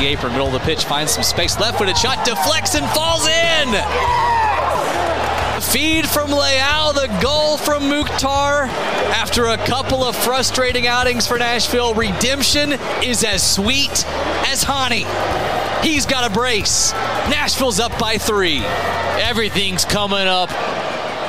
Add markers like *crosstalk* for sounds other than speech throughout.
the apron, middle of the pitch, finds some space, left footed shot, deflects and falls in. Feed from Leal, the goal from Mukhtar. After a couple of frustrating outings for Nashville, redemption is as sweet as honey. He's got a brace. Nashville's up by three. Everything's coming up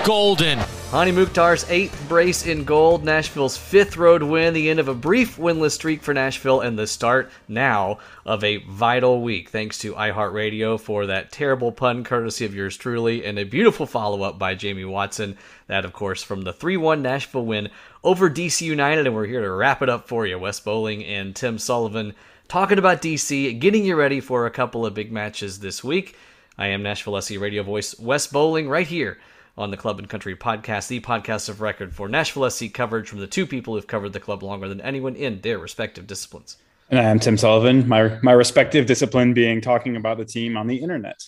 golden. Hany Mukhtar's eighth brace in gold, Nashville's fifth road win, the end of a brief winless streak for Nashville, and the start now of a vital week. Thanks to iHeartRadio for that terrible pun, courtesy of yours truly, and a beautiful follow up by Jamie Watson. That, of course, from the 3 1 Nashville win over DC United, and we're here to wrap it up for you. Wes Bowling and Tim Sullivan talking about DC, getting you ready for a couple of big matches this week. I am Nashville SC radio voice Wes Bowling right here on the Club and Country podcast, the podcast of record for Nashville SC coverage from the two people who've covered the club longer than anyone in their respective disciplines. And I am Tim Sullivan, my my respective discipline being talking about the team on the internet.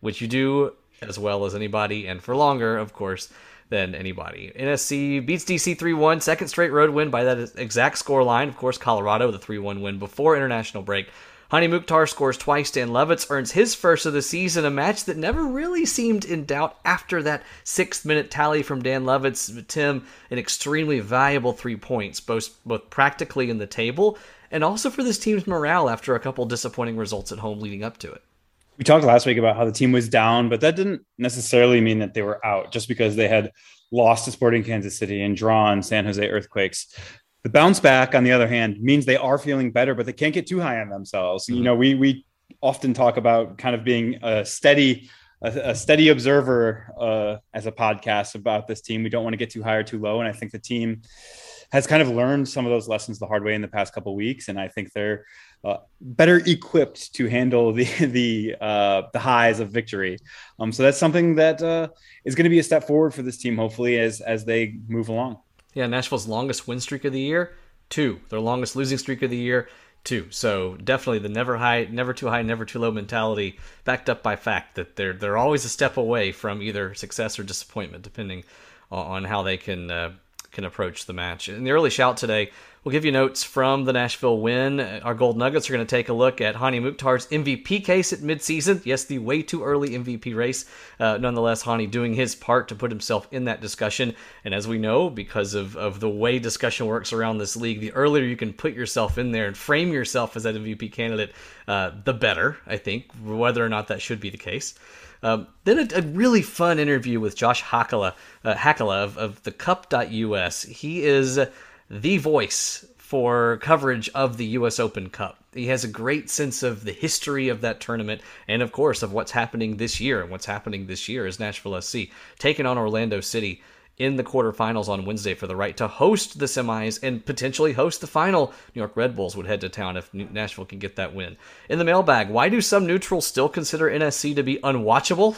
Which you do as well as anybody, and for longer, of course, than anybody. NSC beats DC 3 1, second straight road win by that exact score line. Of course, Colorado, the 3 1 win before international break. Hany Mukhtar scores twice. Dan Lovitz earns his first of the season, a match that never really seemed in doubt after that sixth minute tally from Dan Lovitz. Tim, an extremely valuable three points, both, both practically in the table and also for this team's morale after a couple disappointing results at home leading up to it. We talked last week about how the team was down, but that didn't necessarily mean that they were out just because they had lost to Sporting Kansas City and drawn San Jose Earthquakes. The bounce back, on the other hand, means they are feeling better, but they can't get too high on themselves. Mm-hmm. You know, we we often talk about kind of being a steady a, a steady observer uh, as a podcast about this team. We don't want to get too high or too low, and I think the team has kind of learned some of those lessons the hard way in the past couple weeks, and I think they're uh, better equipped to handle the *laughs* the uh, the highs of victory. Um, so that's something that uh, is going to be a step forward for this team, hopefully, as as they move along. Yeah, Nashville's longest win streak of the year, two. Their longest losing streak of the year, two. So definitely the never high, never too high, never too low mentality, backed up by fact that they're they're always a step away from either success or disappointment, depending on how they can uh, can approach the match. In the early shout today, We'll give you notes from the Nashville win. Our Gold Nuggets are going to take a look at Hany Mukhtar's MVP case at midseason. Yes, the way too early MVP race. Uh, nonetheless, Hany doing his part to put himself in that discussion. And as we know, because of, of the way discussion works around this league, the earlier you can put yourself in there and frame yourself as that MVP candidate, uh, the better, I think, whether or not that should be the case. Um, then a, a, really fun interview with Josh Hakala, uh, Hakala of, of the Cup.us. He is the voice for coverage of the U.S. Open Cup. He has a great sense of the history of that tournament and, of course, of what's happening this year. And what's happening this year is Nashville SC taking on Orlando City in the quarterfinals on Wednesday for the right to host the semis and potentially host the final. New York Red Bulls would head to town if Nashville can get that win. In the mailbag, why do some neutrals still consider NSC to be unwatchable?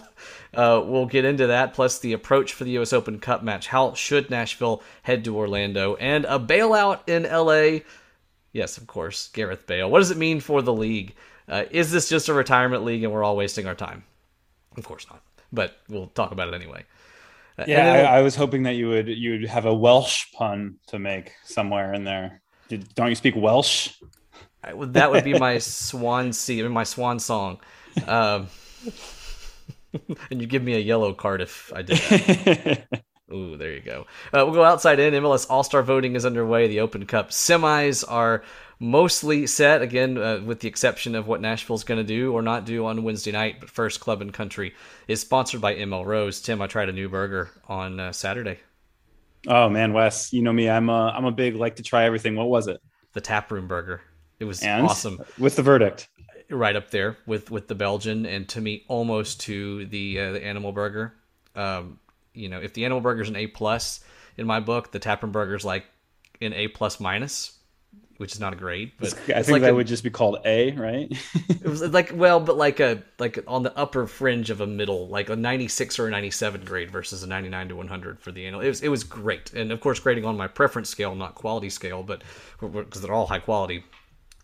Uh, we'll get into that, plus the approach for the U.S. Open Cup match. How should Nashville head to Orlando? And a bailout in L.A. Yes, of course, Gareth Bale. What does it mean for the league? Uh, is this just a retirement league and we're all wasting our time? Of course not. But we'll talk about it anyway. Yeah, I, I, was hoping that you would you would have a Welsh pun to make somewhere in there. Did, don't you speak Welsh? I, that would be my *laughs* swan sea, my swan song. Um, *laughs* and you give me a yellow card if I did. *laughs* Ooh, there you go. Uh, we'll go outside in. MLS All Star voting is underway. The Open Cup semis are mostly set, again, uh, with the exception of what Nashville's going to do or not do on Wednesday night. But First Club and Country is sponsored by ML Rose. Tim, I tried a new burger on uh, Saturday. Oh man, Wes, you know me. I'm a I'm a big like to try everything. What was it? The taproom burger. It was and awesome. With the verdict, right up there with with the Belgian, and to me almost to the uh, the animal burger. Um, you know, if the animal burger is an A plus in my book, the taproom burger is like an A plus minus which is not a grade. But I think like that a, would just be called A, right? *laughs* it was like well, but like a like on the upper fringe of a middle, like a 96 or a 97 grade versus a 99 to 100 for the annual. It was it was great, and of course grading on my preference scale, not quality scale, but because they're all high quality.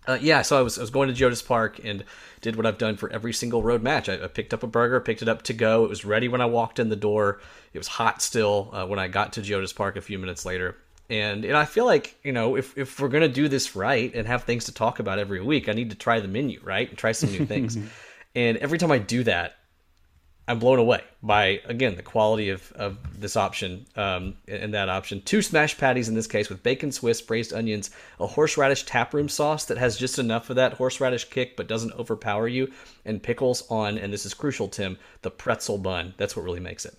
Uh, yeah, so I was I was going to Geodis Park and did what I've done for every single road match. I, I, picked up a burger, picked it up to go. It was ready when I walked in the door. It was hot still uh, when I got to Geodis Park a few minutes later And and I feel like you know if if we're gonna do this right and have things to talk about every week, I need to try the menu right and try some new things. *laughs* and every time I do that, I'm blown away by again the quality of, of this option um, and that option. Two smash patties in this case with bacon Swiss, braised onions, a horseradish taproom sauce that has just enough of that horseradish kick but doesn't overpower you, and pickles on. And this is crucial, Tim. The pretzel bun. That's what really makes it.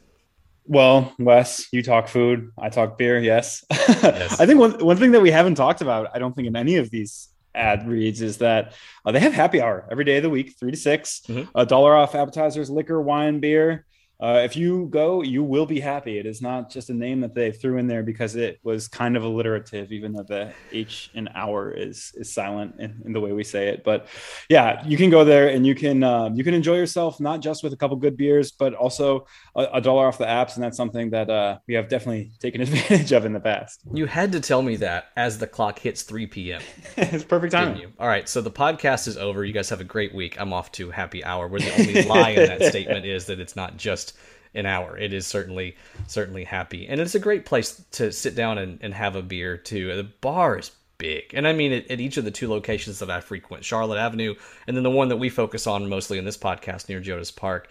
Well, Wes, you talk food, I talk beer. Yes, *laughs* yes. I think one one thing that we haven't talked about, I don't think in any of these ad reads is that uh, they have happy hour every day of the week, three to 6 mm-hmm. a dollar off appetizers, liquor, wine, beer. Uh, if you go, you will be happy. It is not just a name that they threw in there because it was kind of alliterative, even though the H in hour is is silent in, in the way we say it. But yeah, you can go there and you can um, you can enjoy yourself not just with a couple good beers, but also a, a dollar off the apps, and that's something that uh, we have definitely *laughs* taken advantage of in the past. You had to tell me that as the clock hits 3 p.m. *laughs* it's perfect time. All right, so the podcast is over. You guys have a great week. I'm off to happy hour. Where the only lie in that *laughs* statement is that it's not just an hour. It is certainly certainly happy, and it's a great place to sit down and, and have a beer too. The bar is big, and I mean at, at, each of the two locations that I frequent, Charlotte Avenue, and then the one that we focus on mostly in this podcast near Geodis Park.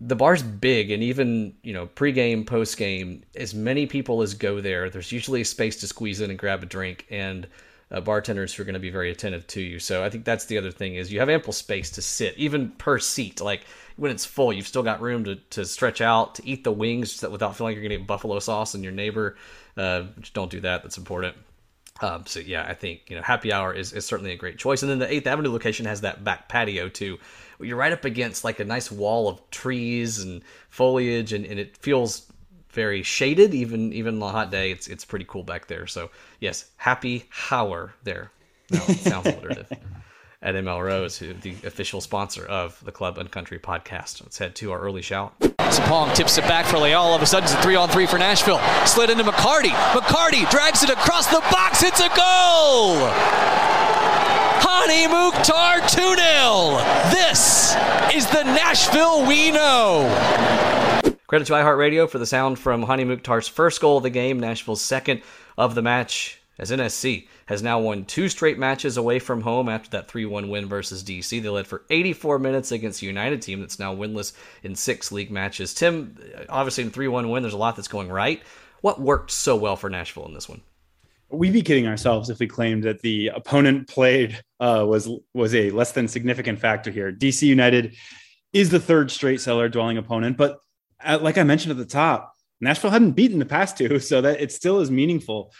The bar's big, and even you know pregame, postgame, as many people as go there, there's usually a space to squeeze in and grab a drink, and uh, bartenders who are going to be very attentive to you. So I think that's the other thing is you have ample space to sit, even per seat. Like when it's full, you've still got room to, to stretch out, to eat the wings without feeling like you're going to get buffalo sauce and your neighbor. Uh, don't do that. That's important. Um, so yeah, I think you know happy hour is, is certainly a great choice. And then the Eighth Avenue location has that back patio too. You're right up against like a nice wall of trees and foliage, and, and it feels very shaded. Even even on a hot day, it's it's pretty cool back there. So yes, happy hour there. No, sounds alliterative at ML Rose, who the official sponsor of the Club and Country podcast. Let's head to our early shout. Sapong tips it back for Leal. All of a sudden, it's a three on three for Nashville. Slid into McCarty. McCarty drags it across the box. It's a goal! Hany Mukhtar 2 0. This is the Nashville we know. Credit to iHeartRadio for the sound from Hany Mukhtar's first goal of the game, Nashville's second of the match as NSC has now won two straight matches away from home after that 3 1 win versus DC. They led for 84 minutes against a United team that's now winless in six league matches. Tim, obviously, in 3 1 win, there's a lot that's going right. What worked so well for Nashville in this one? We'd be kidding ourselves if we claimed that the opponent played uh, was was a less than significant factor here. DC United is the third straight cellar dwelling opponent, but like I mentioned at the top, Nashville hadn't beaten the past two, so that it still is meaningful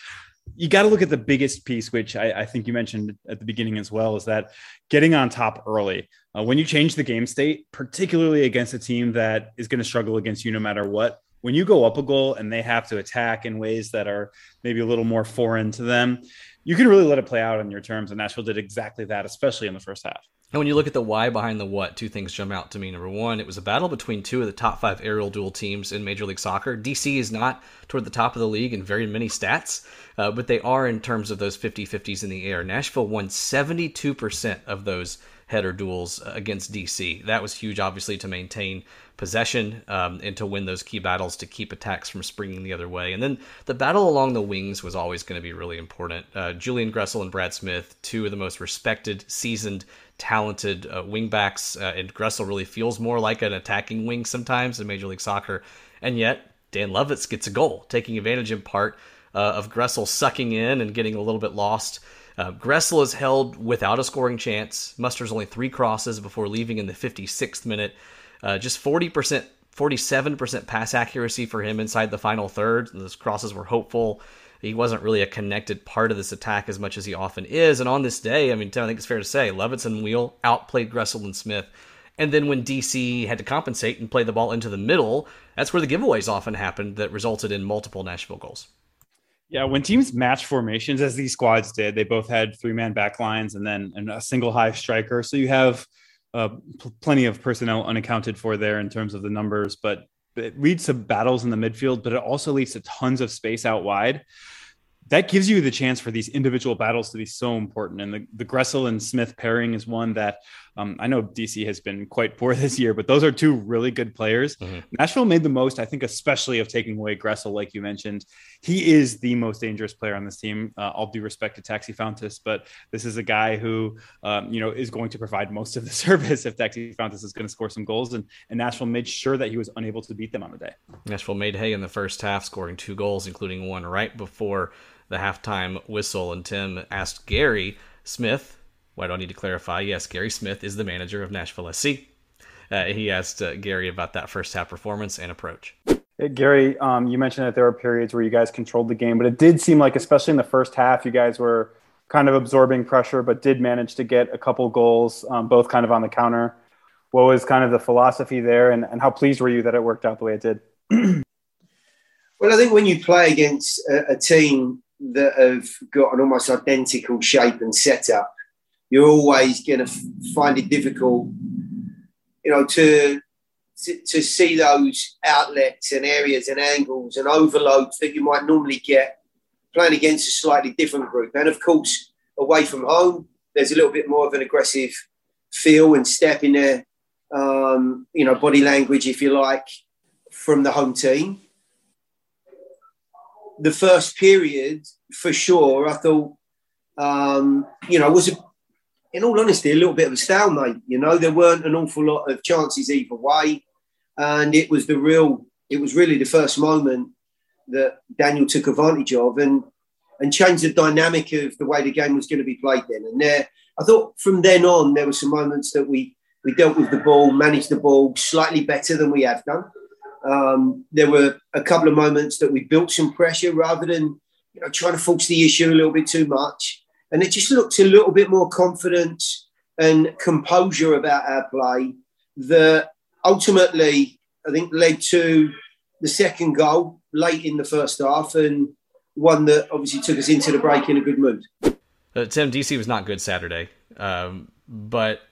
you got to look at the biggest piece, which I, I, think you mentioned at the beginning as well, is that getting on top early. Uh, when you change the game state, particularly against a team that is going to struggle against you no matter what, when you go up a goal and they have to attack in ways that are maybe a little more foreign to them, you can really let it play out on your terms. And Nashville did exactly that, especially in the first half. And when you look at the why behind the what, two things jump out to me. Number one, it was a battle between two of the top five aerial duel teams in Major League Soccer. DC is not toward the top of the league in very many stats, uh, but they are in terms of those 50 50s in the air. Nashville won 72% of those header duels against DC. That was huge, obviously, to maintain possession um, and to win those key battles to keep attacks from springing the other way. And then the battle along the wings was always going to be really important. Uh, Julian Gressel and Brad Smith, two of the most respected, seasoned, talented uh, wingbacks, uh, and Gressel really feels more like an attacking wing sometimes in Major League Soccer. And yet, Dan Lovitz gets a goal, taking advantage in part uh, of Gressel sucking in and getting a little bit lost. Uh, Gressel is held without a scoring chance, musters only three crosses before leaving in the 56th minute. Uh, just 40%, 47% pass accuracy for him inside the final third. Those crosses were hopeful. He wasn't really a connected part of this attack as much as he often is. And on this day, I mean, I think it's fair to say, and Wheel outplayed Gressel and Smith. And then when DC had to compensate and play the ball into the middle, that's where the giveaways often happened that resulted in multiple Nashville goals. Yeah, when teams match formations, as these squads did, they both had three man back lines and then a single high striker. So you have uh, pl- plenty of personnel unaccounted for there in terms of the numbers, but it leads to battles in the midfield, but it also leads to tons of space out wide. That gives you the chance for these individual battles to be so important. And the, the Gressel and Smith pairing is one that Um, I know DC has been quite poor *laughs* this year, but those are two really good players. Mm-hmm. Nashville made the most, I think, especially of taking away Gressel, like you mentioned. He is the most dangerous player on this team. Uh, all due respect to Taxi Fountas, but this is a guy who, um, you know, is going to provide most of the *laughs* service if Taxi Fountas is going to score some goals. And, and Nashville made sure that he was unable to beat them on the day. Nashville made hay in the first half, scoring two goals, including one right before the halftime whistle. And Tim asked Gary Smith, why do I need to clarify? Yes, Gary Smith is the manager of Nashville SC. Uh, he asked uh, Gary about that first half performance and approach. Hey, Gary, um, you mentioned that there were periods where you guys controlled the game, but it did seem like, especially in the first half, you guys were kind of absorbing pressure, but did manage to get a couple goals, um, both kind of on the counter. What was kind of the philosophy there, and, and how pleased were you that it worked out the way it did? *clears throat* well, I think when you play against a, a team that have got an almost identical shape and setup, you're always going to find it difficult, you know, to, to, to see those outlets and areas and angles and overloads that you might normally get playing against a slightly different group. And of course, away from home, there's a little bit more of an aggressive feel and step in there, um, you know, body language, if you like, from the home team. The first period, for sure, I thought, um, you know, was a in all honesty, a little bit of a stalemate. You know, there weren't an awful lot of chances either way, and it was the real. It was really the first moment that Daniel took advantage of and and changed the dynamic of the way the game was going to be played. Then and there, I thought from then on there were some moments that we we dealt with the ball, managed the ball slightly better than we have done. Um, there were a couple of moments that we built some pressure rather than you know trying to force the issue a little bit too much and it just looked a little bit more confidence and composure about our play that ultimately I think led to the second goal late in the first half and one that obviously took us into the break in a good mood. Uh, Tim, DC was not good Saturday, um, but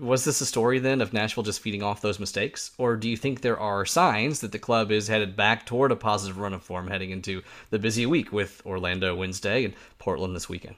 was this a story then of Nashville just feeding off those mistakes? Or do you think there are signs that the club is headed back toward a positive run of form heading into the busy week with Orlando Wednesday and Portland this weekend?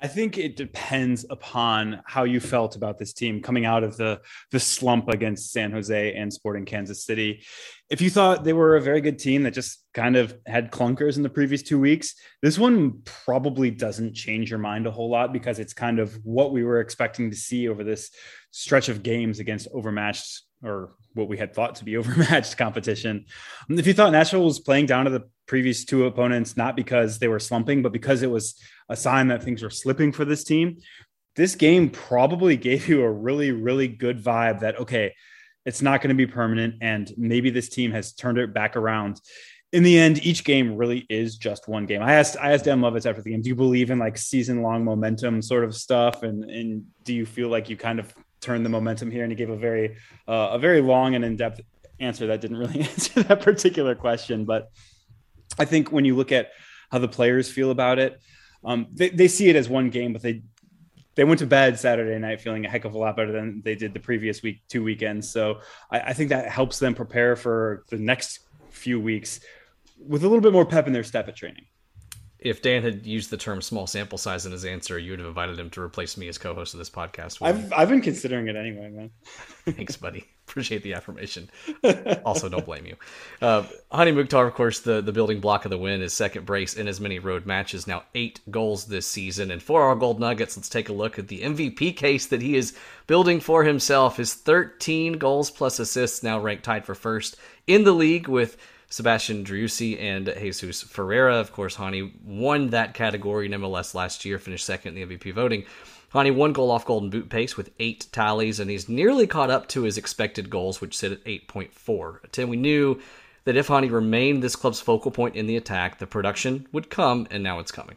I think it depends upon how you felt about this team coming out of the the slump against San Jose and Sporting Kansas City. If you thought they were a very good team that just kind of had clunkers in the previous two weeks, this one probably doesn't change your mind a whole lot because it's kind of what we were expecting to see over this stretch of games against overmatched or what we had thought to be *laughs* overmatched competition. Um, if you thought Nashville was playing down to the previous two opponents, not because they were slumping, but because it was a sign that things were slipping for this team, this game probably *laughs* gave you a really, really good vibe that, okay, it's not going to be permanent. And maybe this team has turned it back around. In the end, each game really is just one game. I asked I asked Dan Lovitz after the game, do you believe in like season long momentum sort of stuff? And and do you feel like you kind of turn the momentum here? And he gave a very uh, a very long and in depth answer that didn't really *laughs* answer that particular question. But I think when you look at how the players feel about it, um, they, they see it as one game, but they they went to bed Saturday night feeling a heck of a lot better than they did the previous week, two weekends. So I, I think that helps them prepare for the next few weeks with a little bit more pep in their step at training if Dan had used the term small sample size in his answer, you would have invited him to replace me as co-host of this podcast. I've I've been considering it anyway, man. *laughs* Thanks, buddy. Appreciate the affirmation. *laughs* also, don't blame you. Uh, Hany Mukhtar, of course, the, the building block of the win, is second brace in as many road matches. Now eight goals this season. And for our Gold Nuggets, let's take a look at the MVP case that he is building for himself. His 13 goals plus assists now ranked tied for first in the league with Sebastian Driussi and Jesus Ferreira. Of course, Hany won that category in MLS last year, finished second in the MVP voting. Hany one goal off golden boot pace with eight tallies, and he's nearly caught up to his expected goals, which sit at 8.4. Tim, we knew that if Hany remained this club's focal point in the attack, the production would come, and now it's coming.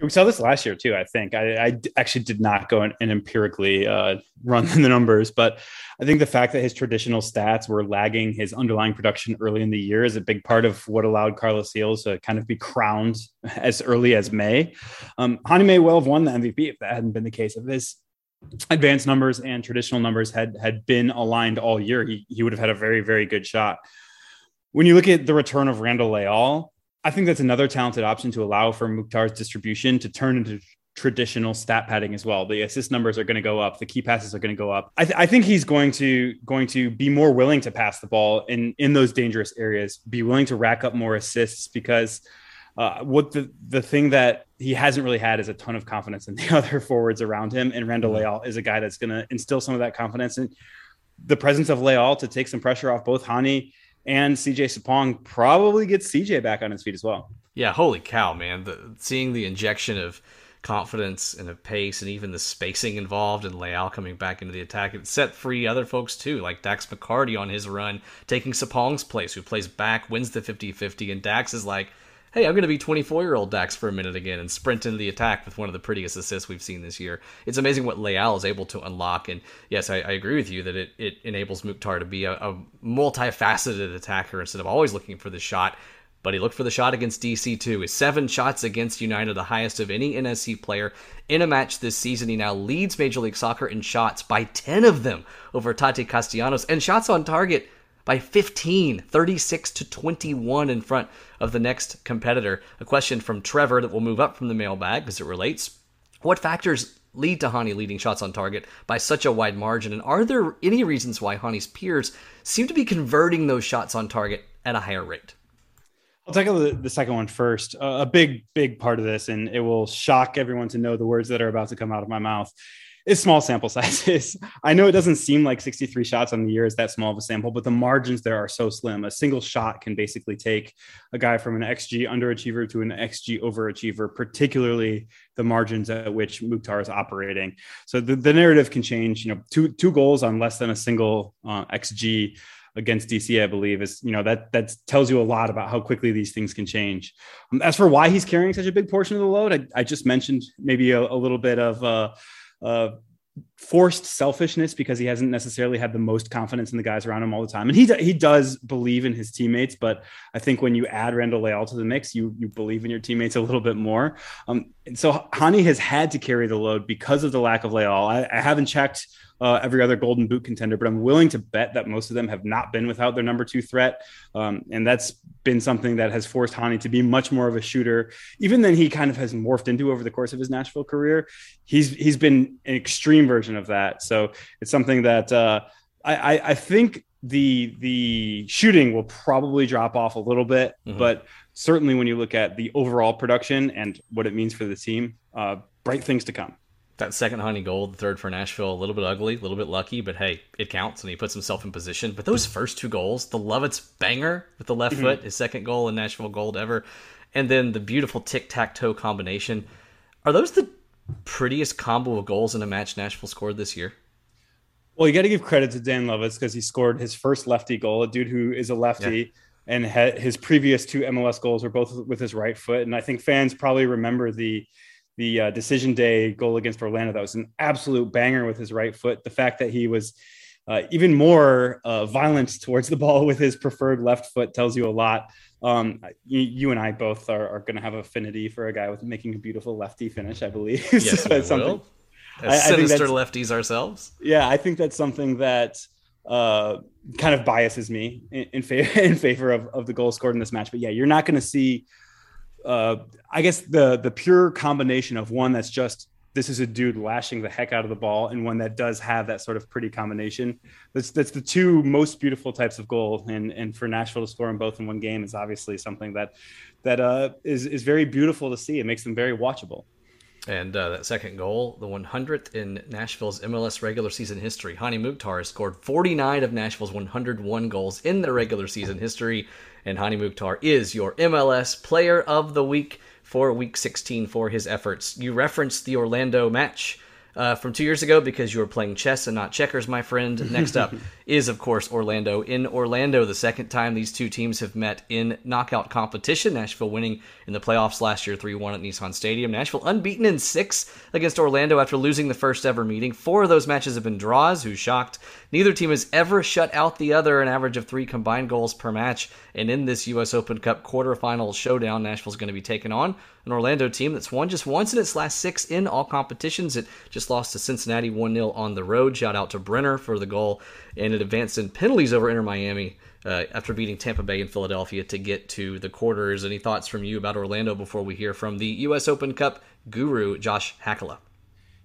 We saw this last year too. I think I, I actually did not go and empirically uh, run *laughs* the numbers, but I think the fact that his traditional stats were lagging his underlying production early in the year is a big part of what allowed Carlos Gil to kind of be crowned *laughs* as early as May. Um, Hany may well have won the MVP if that hadn't been the case. If his advanced numbers and traditional numbers had had been aligned all year, he, he would have had a very very good shot. When you look at the return of Randall Leal, I think that's another talented option to allow for Mukhtar's distribution to turn into traditional stat padding as well. The assist numbers are going to go up. The key passes are going to go up. I, th- I, think he's going to going to be more willing to pass the ball in in those dangerous areas. Be willing to rack up more assists because uh, what the the thing that he hasn't really had is a ton of confidence in *laughs* the other forwards around him. And Randall mm-hmm. Leal is a guy that's going to instill some of that confidence and the presence of Leal to take some pressure off both Hany and CJ Sapong probably gets CJ back on his feet as well. Yeah, holy cow, man! The, seeing the injection of confidence and of pace and even the spacing involved and Leal coming back into the attack. It set free other folks too, like Dax McCarty on his run, taking Sapong's place, who plays back, wins the 50 50, and Dax is like, hey, I'm going to be 24 year old Dax for a minute again and sprint into the attack with one of the prettiest assists we've seen this year. It's amazing what Leal is able to unlock. And yes, I, I agree with you that it, it enables Mukhtar to be a, a multifaceted attacker instead of always looking for the shot but he looked for the shot against DC too. His seven shots against United, the highest of any NSC player in a match this season. He now leads Major League Soccer in shots by 10 of them over Tati Castellanos and shots on target by 15, 36 to 21 in front of the next competitor. A question from Trevor that will move up from the mailbag as it relates. What factors lead to Hany leading shots on target by such a wide margin? And are there any reasons why Hany's peers seem to be converting those shots on target at a higher rate? I'll tackle the, the second one first. Uh, a big, big part of this, and it will shock everyone to know the words that are about to come out of my mouth, is small sample *laughs* sizes. I know it doesn't seem like 63 shots on the year is that small of a sample, but the margins there are so slim. A single shot can basically take a guy from an XG underachiever to an XG overachiever, particularly the margins at which Mukhtar is operating. So the, the narrative can change. You know, two two goals on less than a single uh, XG against DC, I believe, is you know that that tells you a lot about how quickly these things can change. Um, as for why he's carrying such a big portion of the load, I, I just mentioned maybe a, a little bit of uh, uh, forced selfishness because he hasn't necessarily had the most confidence in the guys around him all the time, and he he does believe in his teammates. But I think when you add Randall Leal to the mix, you you believe in your teammates a little bit more. Um, so Hany has had to carry the load because of the lack of Leal. I, I haven't checked uh, every other Golden Boot contender, but I'm willing to bet that most of them have not been without their number two threat. Um, and that's been something that has forced Hany to be much more of a shooter, even than he kind of has morphed into over the course of his Nashville career. He's he's been an extreme version of that. So it's something that uh, I, I think the the shooting will probably drop off a little bit, mm-hmm. but certainly when you look at the overall production and what it means for the team, uh, bright things to come that second honey gold, the third for Nashville, a little bit ugly, a little bit lucky, but hey, it counts and he puts himself in position. But those first two goals, the Lovitz banger with the left mm-hmm. foot, his second goal in Nashville Gold ever, and then the beautiful tic tac toe combination. Are those the prettiest combo of goals in a match Nashville scored this year? Well, you got to give credit to Dan Lovitz because he scored his first lefty goal, a dude who is a lefty. Yeah. And his previous two MLS goals were both with his right foot. And I think fans probably remember the the uh, decision day goal against Orlando. That was an absolute banger with his right foot. The fact that he was uh, even more uh, violent towards the ball *laughs* with his preferred left foot tells you a lot. Um, you, you, and I both are, are going to have affinity for a guy with making a beautiful lefty finish, I believe. *laughs* Yes, so we will. As I, sinister I lefties ourselves. Yeah, I think that's something that uh, kind of biases me in, in, favor *laughs* in favor of, of the goal scored in this match. But yeah, you're not going to see uh, I guess the the pure combination of one that's just this is a dude lashing the heck out of the ball, and one that does have that sort of pretty combination. That's that's the two most beautiful types of goal, and and for Nashville to score them both in one game is obviously something that that uh, is is very beautiful to see. It makes them very watchable. And uh, that second goal, the 100th in Nashville's MLS regular season history. Hany Mukhtar has scored 49 of Nashville's 101 goals in their regular season history and Hany Mukhtar is your MLS Player of the Week for Week 16 for his efforts. You referenced the Orlando match uh, from two years ago because you were playing chess and not checkers, my friend. *laughs* Next up is, of course, Orlando. In Orlando, the second time these two teams have met in knockout competition. Nashville winning in the playoffs last year 3 1 at Nissan Stadium. Nashville unbeaten in six against Orlando after losing the first ever meeting. Four of those matches have been draws. who's shocked? Neither team has ever shut out the other, an average of three combined goals per match. And in this U.S. Open Cup quarterfinal showdown, Nashville's going to be taking on an Orlando team that's won just once in its last six in all competitions. It just lost to Cincinnati 1 0 on the road. Shout out to Brenner for the goal. And it advanced in penalties over Inter Miami uh, after beating Tampa Bay and Philadelphia to get to the quarters. Any thoughts from you about Orlando before we hear from the U.S. Open Cup guru, Josh Hakala.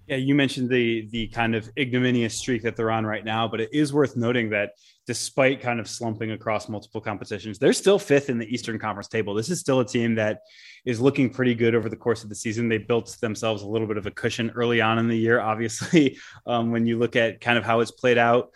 Yeah, you mentioned the the kind of ignominious streak that they're on right now, but it is worth noting that despite kind of slumping across multiple competitions, they're still fifth in the Eastern Conference table. This is still a team that is looking pretty good over the course of the season. They built themselves a little bit of a cushion early on in the year. Obviously, *laughs* um, when you look at kind of how it's played out,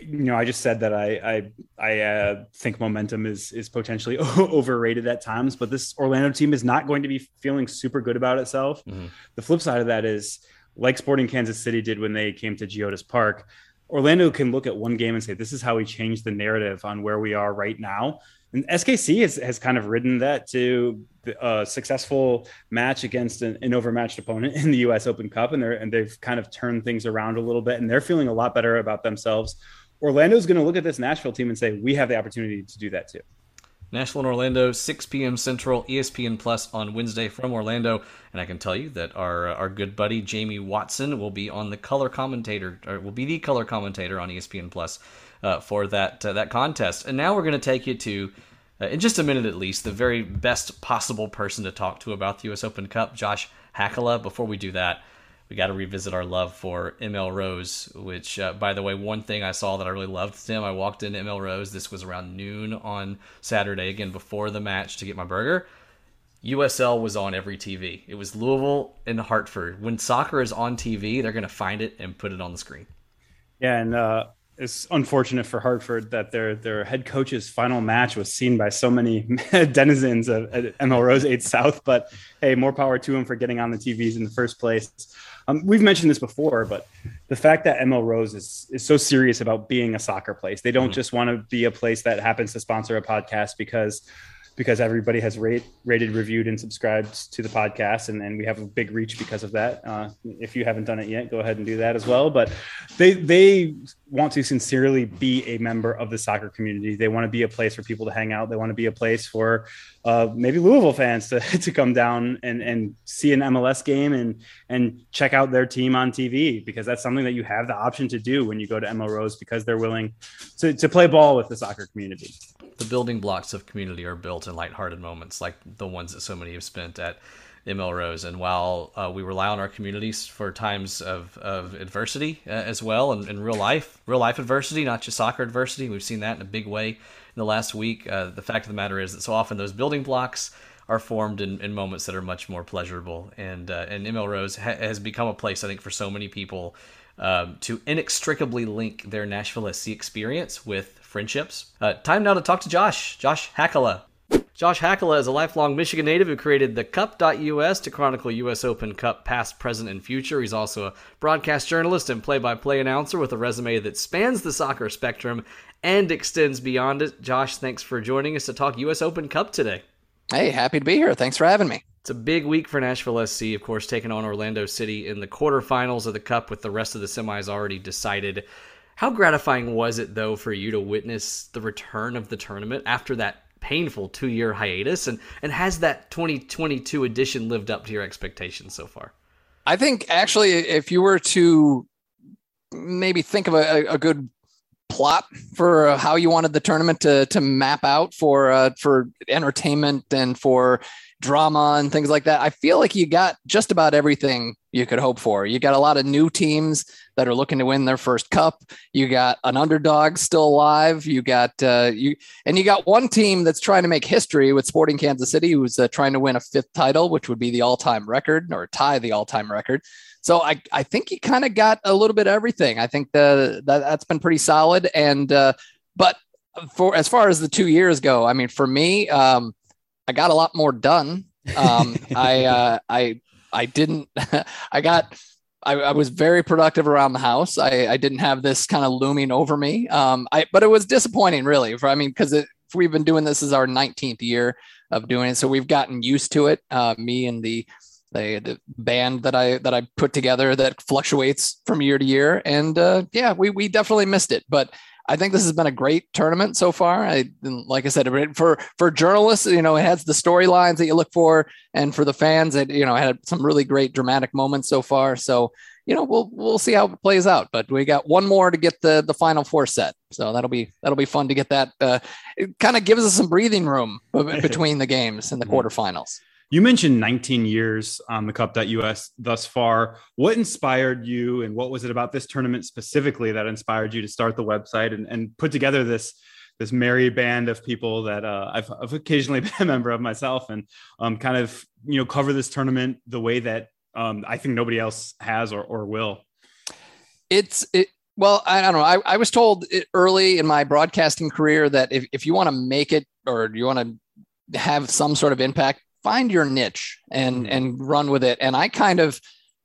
you know, I just said that I I, I uh, think momentum is is potentially *laughs* overrated at times, but this Orlando team is not going to be feeling super good about itself. Mm-hmm. The flip side of that is, like Sporting Kansas City did when they came to Geodis Park, Orlando can look at one game and say, "This is how we changed the narrative on where we are right now." And SKC has, has kind of ridden that to a successful match against an, an, overmatched opponent in the U.S. Open Cup, and they're and they've kind of turned things around a little bit, and they're feeling a lot better about themselves Orlando's going to look at this Nashville team and say, we have the opportunity to do that too. Nashville and Orlando, 6 p.m. Central, ESPN Plus on Wednesday from Orlando. And I can tell you that our uh, our good buddy Jamie Watson will be on the color commentator, or will be the color commentator on ESPN Plus uh, for that uh, that contest. And now we're going to take you to, uh, in just a minute at least, the very best possible person to talk to about the U.S. Open Cup, Josh Hakala. Before we do that, we got to revisit our love for ML Rose, which, uh, by the way, one thing I saw that I really loved Tim. I walked into ML Rose. This was around noon on Saturday, again before the match to get my burger. USL was on every TV. It was Louisville and Hartford. When soccer is on TV, they're going to find it and put it on the screen. Yeah, and uh, it's unfortunate for Hartford that their their head coach's final match was seen by so many *laughs* denizens of ML Rose 8 South. But hey, more power to him for getting on the TVs in the first place. Um, we've mentioned this before, but the fact that ML Rose is is so serious about being a soccer place, they don't mm-hmm. just want to be a place that happens to sponsor a podcast because because everybody has rate, rated, reviewed, and subscribed to the podcast, and, and we have a big reach because of that. Uh, if you haven't done it yet, go ahead and do that as well. But they they want to sincerely be a member of the soccer community. They want to be a place for people to hang out. They want to be a place for uh, maybe Louisville fans to, *laughs* to come down and, and see an MLS game and and check out their team on TV because that's something that you have the option to do when you go to ML Rose because they're willing to, to play ball with the soccer community. The building blocks of community are built in lighthearted moments like the ones that so many have spent at ML Rose. And while uh, we rely on our communities for times of, of adversity uh, as well, and in real life, real life adversity, not just soccer adversity, we've seen that in a big way in the last week. Uh, the fact of the matter is that so often those building blocks are formed in, in moments that are much more pleasurable. And uh, and ML Rose ha- has become a place, I think, for so many people um, to inextricably link their Nashville SC experience with friendships. Uh, time now to talk to Josh, Josh Hakala, Josh Hakala is a lifelong Michigan native who created the Cup.us to chronicle U.S. Open Cup past, present, and future. He's also a broadcast journalist and play by play announcer with a resume that spans the soccer spectrum and extends beyond it. Josh, thanks for joining us to talk U.S. Open Cup today. Hey, happy to be here. Thanks for having me. It's a big week for Nashville SC, of course, taking on Orlando City in the quarterfinals of the Cup with the rest of the semis already decided. How gratifying was it, though, for you to witness the return of the tournament after that painful two year hiatus and and has that 2022 edition lived up to your expectations so far i think actually if you were to maybe think of a, a good plot for how you wanted the tournament to to map out for uh, for entertainment and for drama and things like that. I feel like you got just about everything you could hope for. You got a lot of new teams that are looking to win their first cup. You got an underdog still alive. You got uh, you and you got one team that's trying to make history with Sporting Kansas City, who's uh, trying to win a fifth title, which would be the all-time record or tie the all-time record. So I, I think you kind of got a little bit of everything. I think the that, that's been pretty solid. And uh, but for as far as the two years go, I mean, for me, um, I got a lot more done. Um, I uh, I I didn't. *laughs* I got. I, I, was very productive around the house. I, I didn't have this kind of looming over me. Um, I but it was disappointing, really. For I mean, because we've been doing this is our 19th year of doing it, so we've gotten used to it. Uh, me and the the, the band that I that I put together that fluctuates from year to year, and uh, yeah, we we definitely missed it. But I think this has been a great tournament so far. I like I said for for journalists, you know, it has the storylines that you look for, and for the fans, it you know had some really great dramatic moments so far. So you know we'll we'll see how it plays out. But we got one more to get the the final four set, so that'll be that'll be fun to get that. Uh, it kind of gives us some breathing room *laughs* between the games and the mm-hmm. quarterfinals. You mentioned 19 years on the Cup.us thus far. What inspired you, and what was it about this tournament specifically that inspired you to start the website and, and put together this this merry band of people that uh, I've, I've, occasionally *laughs* been a member of myself, and um, kind of you know cover this tournament the way that um, I think nobody else has or, or will. It's it. Well, I, don't know. I, I was told early in my broadcasting career that if, if you want to make it or you want to have some sort of impact, find your niche and mm-hmm. and run with it. And I kind of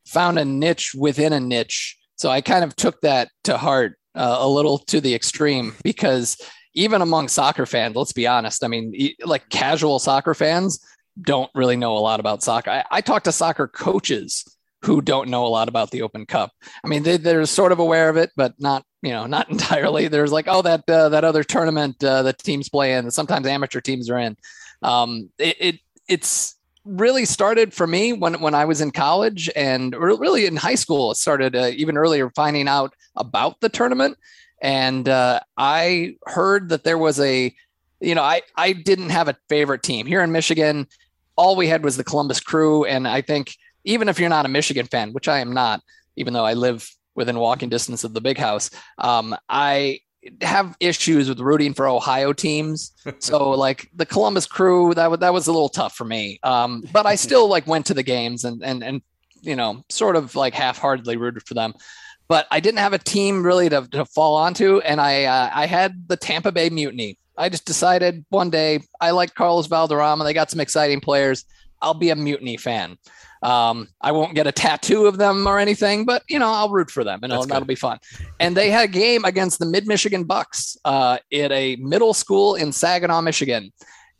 found a niche within a niche. So I kind of took that to heart uh, a little to the extreme because even among soccer fans, let's be honest. I mean, like casual soccer fans don't really know a lot about soccer. I, I talk to soccer coaches who don't know a lot about the Open Cup. I mean, they, they're sort of aware of it, but not you know not *laughs* entirely. There's like oh that uh, that other tournament uh, that teams play in. Sometimes amateur teams are in. Um, it, it it's really started for me when when I was in college and really in high school. It started uh, even earlier finding out about the tournament, and uh, I heard that there was a, you know, I I didn't have a favorite team here in Michigan. All we had was the Columbus Crew, and I think even if you're not a Michigan fan, which I am not, even though I live within walking distance of the big house, um, I have issues with rooting for Ohio teams. *laughs* So like the Columbus Crew, that was that was a little tough for me. Um, but I still like went to the games and and and you know sort of like half-heartedly rooted for them. But I didn't have a team really to, to fall onto, and I uh, I had the Tampa Bay Mutiny. I just decided one day I like Carlos Valderrama. They got some exciting players. I'll be a Mutiny fan. Um, I won't get a tattoo of them or anything, but you know, I'll root for them and that'll be fun. And they had a game against the Mid Michigan Bucks uh, at a middle school in Saginaw, Michigan.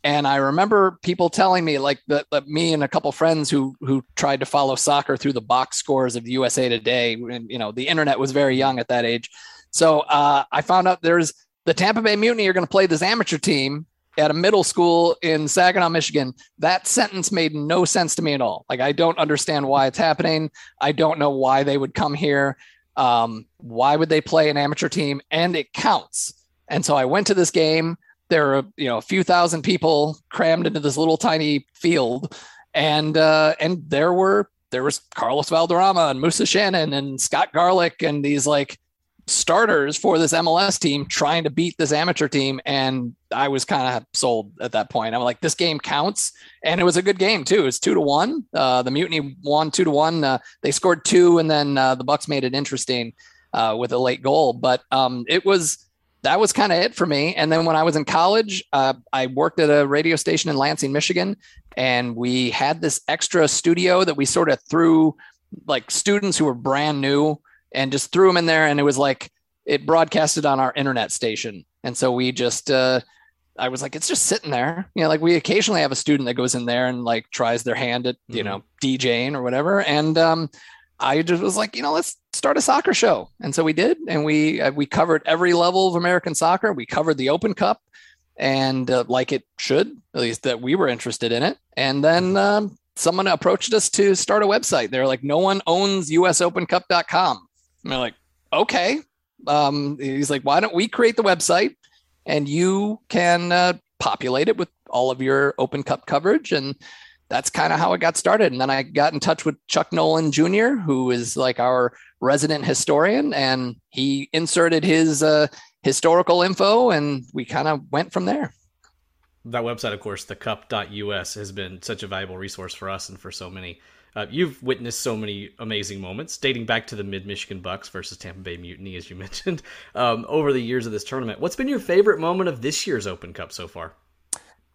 And I remember people telling me, like that, me and a couple friends who who tried to follow soccer through the box scores of USA Today. And you know, the internet was very young at that age, so uh, I found out there's the Tampa Bay Mutiny are going to play this amateur team at a middle school in Saginaw, Michigan. That sentence made no sense to me at all. Like, I don't understand why it's happening. I don't know why they would come here. Um, why would they play an amateur team? And it counts. And so I went to this game. There were, you know, a few thousand people crammed into this little tiny field. And uh, and there were there was Carlos Valderrama and Musa Shannon and Scott Garlick and these like starters for this MLS team trying to beat this amateur team. And I was kind of sold at that point. I'm like, this game counts. And it was a good game too. It's two to one. Uh, the Mutiny won two to one. Uh, they scored two, and then uh, the Bucks made it interesting uh, with a late goal. But um, it was that was kind of it for me. And then when I was in college, uh, I worked at a radio station in Lansing, Michigan, and we had this extra studio that we sort of threw like students who were brand new and just threw them in there. And it was like it broadcasted on our internet station. And so we just, uh, I was like, it's just sitting there. You know, like we occasionally have a student that goes in there and like tries their hand at, you mm-hmm. know, DJing or whatever. And um, I just was like, you know, let's start a soccer show. And so we did. And we, uh, we covered every level of American soccer. We covered the Open Cup and uh, like it should, at least that we were interested in it. And then um, someone approached us to start a website. They're like, no one owns usopencup.com. And they're like, okay. Um, he's like, why don't we create the website and you can uh, populate it with all of your Open Cup coverage? And that's kind of how it got started. And then I got in touch with Chuck Nolan Jr., who is like our resident historian, and he inserted his uh, historical info, and we kind of went from there. That website, of course, the cup.us, has been such a valuable resource for us and for so many uh, you've witnessed so many amazing moments dating back to the Mid Michigan Bucks versus Tampa Bay Mutiny, as you *laughs* mentioned, um, over the years of this tournament. What's been your favorite moment of this year's Open Cup so far?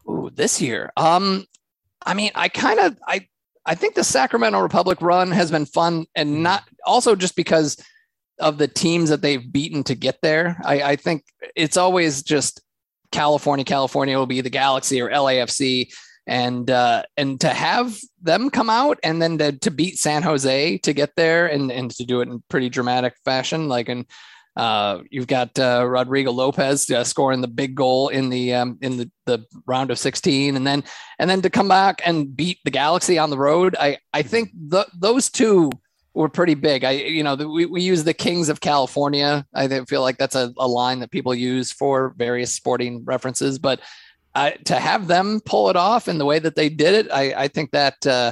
Ooh, this year. Um, I mean, I kind of I I think the Sacramento Republic run has been fun, and hmm. not also just because of the teams that they've beaten to get there. I, I think it's always just California. California will be the Galaxy or LAFC and uh, and to have them come out and then to, to beat San Jose to get there and and to do it in pretty dramatic fashion, like and uh, you've got uh, Rodrigo Lopez uh, scoring the big goal in the um, in the, the round of 16, and then and then to come back and beat the Galaxy on the road. I I think the, those two were pretty big. I you know the, we we use the Kings of California. I feel like that's a, a line that people use for various sporting references, but I, to have them pull it off in the way that they did it, I, I think that uh,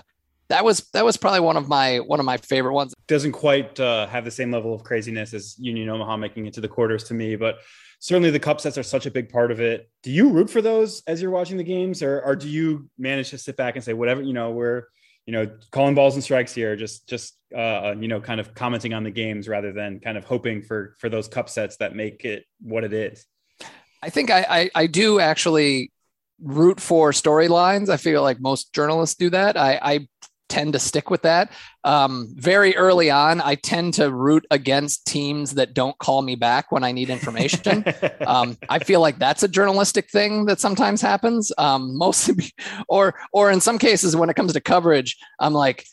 that was that was probably one of my one of my favorite ones. Doesn't quite uh, have the same level of craziness as Union Omaha making it to the quarters to me, but certainly the Cupsets are such a big part of it. Do you root for those as you're watching the games, or, or do you manage to sit back and say whatever you know we're you know calling balls and strikes here, just just uh, you know kind of commenting on the games rather than kind of hoping for for those Cupsets that make it what it is. I think I, I, I do actually root for storylines. I feel like most journalists do that. I, I tend to stick with that. Um, very early on, I tend to root against teams that don't call me back when I need information. *laughs* um, I feel like that's a journalistic thing that sometimes happens. Um, *laughs* mostly, or or in some cases, when it comes to coverage, I'm like,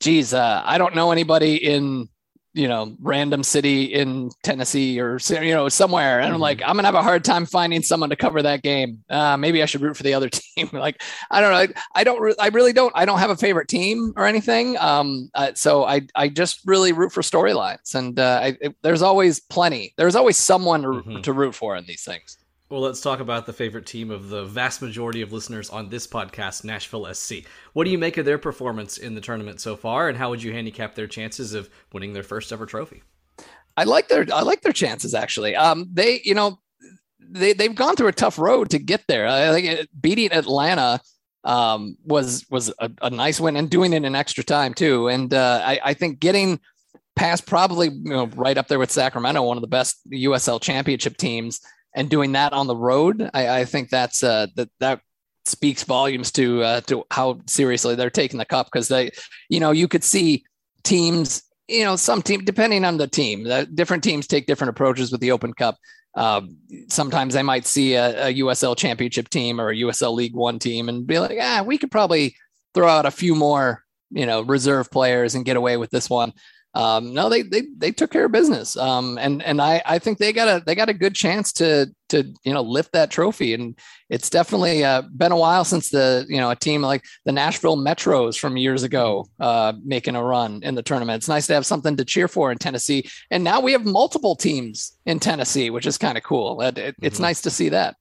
geez, uh, I don't know anybody in you know, random city in Tennessee or you know somewhere, and I'm like, mm-hmm. I'm gonna have a hard time finding someone to cover that game. Uh, maybe I should root for the other *laughs* team. like, I don't know. I don't. Re- I really don't. I don't have a favorite team or anything. Um, uh, so I I just really root for storylines, and uh, I, it, there's always plenty. There's always someone to, mm-hmm. to root for in these things. Well, let's talk about the favorite team of the vast majority of listeners on this podcast, Nashville SC. What do you make of their performance in the tournament so far, and how would you handicap their chances of winning their first ever trophy? I like their I like their chances actually. Um, they you know they they've gone through a tough road to get there. I think beating Atlanta um, was was a, a, nice win and doing it in extra time too. And uh, I, I think getting past probably you know right up there with Sacramento, one of the best USL championship teams and doing that on the road, I, I think that's uh, that that speaks volumes to uh, to how seriously they're taking the cup because they, you know, you could see teams, you know, some team depending on the team, uh, different teams take different approaches with the Open Cup. Uh, sometimes they might see a, a, USL Championship team or a USL League One team and be like, ah, we could probably throw out a few more, you know, reserve players and get away with this one um, no, they they they took care of business, um, and and I I think they got a they got a good chance to to you know lift that trophy, and it's definitely uh, been a while since the you know a team like the Nashville Metros from years ago uh, making a run in the tournament. It's nice to have something to cheer for in Tennessee, and now we have multiple teams in Tennessee, which is kind of cool. It, it, it's mm-hmm. nice to see that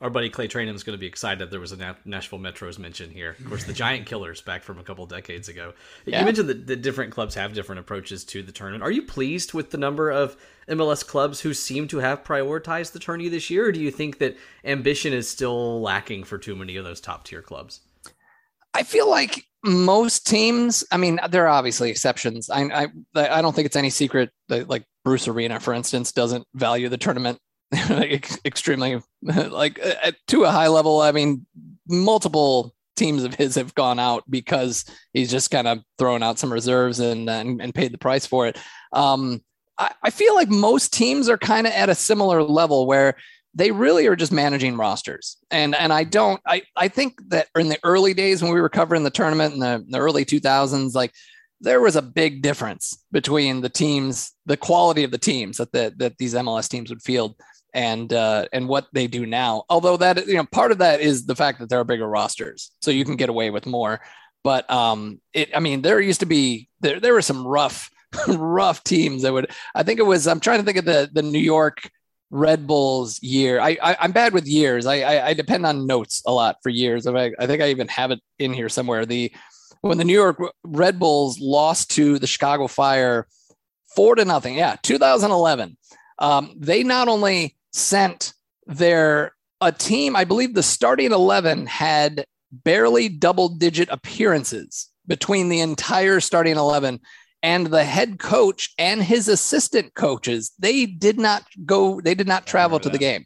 our buddy Clay Trainum is going to be excited there was a Nashville Metros mention here. Of course, the Giant Killers back from a couple decades ago. Yeah. You mentioned that the different clubs have different approaches to the tournament. Are you pleased with the number of MLS clubs who seem to have prioritized the tourney this year, or do you think that ambition is still lacking for too many of those top tier clubs? I feel like most teams. I mean, there are obviously exceptions. I I, I don't think it's any secret that like Bruce Arena, for instance, doesn't value the tournament *laughs* extremely *laughs* like uh, to a high level. I mean, multiple teams of his have gone out because he's just kind of thrown out some reserves and and, and paid the price for it. Um, I, I feel like most teams are kind of at a similar level where they really are just managing rosters. And and I don't I I think that in the early days when we were covering the tournament in the, the early 2000s, like there was a big difference between the teams, the quality of the teams that the, that these MLS teams would field and uh, and what they do now. Although that you know part of that is the fact that there are bigger rosters, so you can get away with more. But um, it I mean there used to be there there were some rough *laughs* rough teams that would I think it was I'm trying to think of the the New York Red Bulls year. I, I am bad with years. I, I, I depend on notes a lot for years. I, I think I even have it in here somewhere. The when the New York Red Bulls lost to the Chicago Fire four to nothing. Yeah, 2011. Um, they not only sent their a team, I believe the starting 11 had barely double digit appearances between the entire starting 11 and the head coach and his assistant coaches. They did not go they did not travel to the game.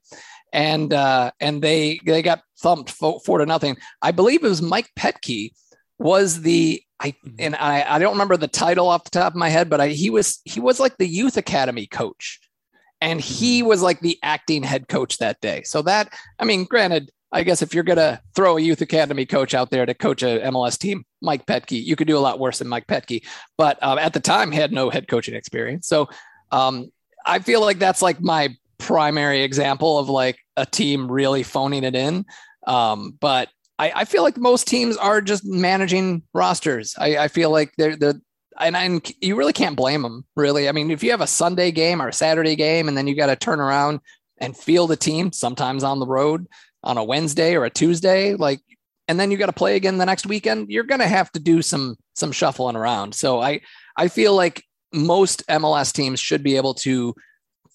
And uh and they they got thumped four, four to nothing. I believe it was mike petke was the I mm-hmm. and I, I don't remember the title off the top of my head, but I, he was he was like the youth academy coach and he was like the acting head coach that day. So that, I mean, granted, I guess if you're gonna throw a youth academy coach out there to coach a MLS team, Mike Petke, you could do a lot worse than Mike Petke. But um, at the time, had no head coaching experience. So um, I feel like that's like my primary example of like a team really phoning it in. Um, but I, I, feel like most teams are just managing rosters. I, I feel like they're, they're and, and you really can't blame them really i mean if you have a sunday game or a saturday game and then you got to turn around and field a team, sometimes on the road on a Wednesday or a Tuesday, like, and then you got to play again the next weekend, you're going to have to do some some shuffling around. So I I feel like most MLS teams should be able to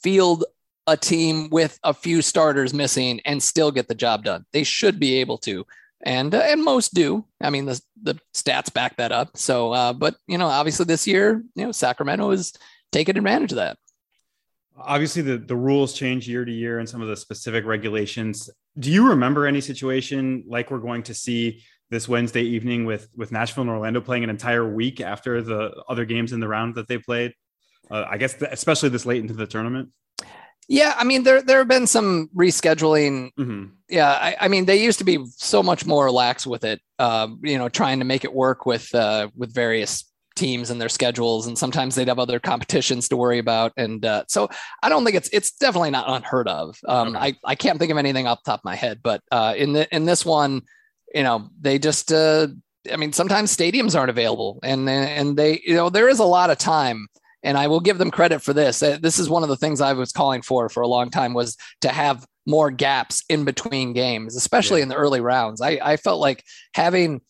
field a team with a few starters missing and still get the job done. They should be able to, and uh, and most do. I mean, the the stats back that up. So, uh, but you know, obviously this year, you know, Sacramento is taking advantage of that. Obviously, the the rules change year to year and some of the specific regulations. Do you remember any situation like we're going to see this Wednesday evening with with Nashville and Orlando playing an entire week after the other games in the round that they played? Uh, I guess especially this late into the tournament. Yeah, I mean there there have been some rescheduling. Mm-hmm. Yeah, I, I, mean they used to be so much more lax with it. Uh, you know, trying to make it work with uh, with various teams and their schedules, and sometimes they'd have other competitions to worry about. And uh, so I don't think it's it's definitely not unheard of. Um, okay. I I can't think of anything off the top of my head, but uh, in the in this one, you know, they just. Uh, I mean, sometimes stadiums aren't available, and and they you know there is a lot of time and I will give them credit for this. Uh, this is one of the things I was calling for for a long time was to have more gaps in between games, especially yeah. in the early rounds. I, I felt like having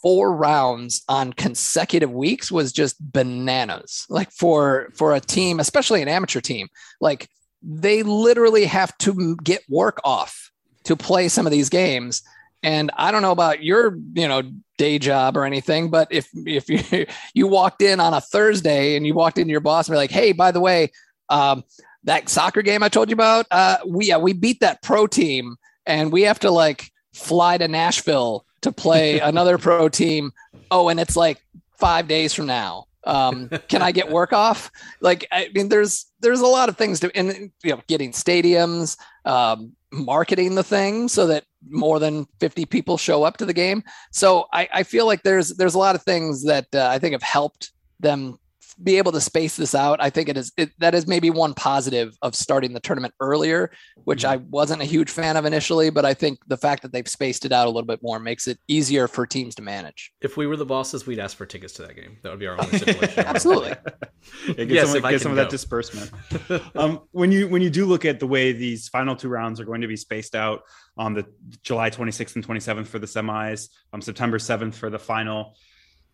four rounds on consecutive weeks was just bananas. Like for for a team, especially an amateur team, like they literally have to get work off to play some of these games. And I don't know about your, you know, day job or anything, but if if you *laughs* you walked in on a Thursday and you walked in your boss and be like, "Hey, by the way, um, that soccer game I told you about, uh, we yeah, we beat that pro team, and we have to like fly to Nashville to play *laughs* another pro team. Oh, and it's like five days from now. Um, can I get *laughs* work off? Like, I mean, there's there's a lot of things to, and you know, getting stadiums, um, marketing the thing so that more than 50 people show up to the game. So I, I feel like there's there's a lot of things that uh, I think have helped them be able to space this out. I think it is it, that is maybe one positive of starting the tournament earlier, which mm-hmm. I wasn't a huge fan of initially, but I think the fact that they've spaced it out a little bit more makes it easier for teams to manage. If we were the bosses, we'd ask for tickets to that game. That would be our only *laughs* situation. Absolutely. *laughs* yeah, get yes, some, get some of that disbursement. *laughs* um, when you when you do look at the way these final two rounds are going to be spaced out on the July 26th and 27th for the semis, um, September 7th for the final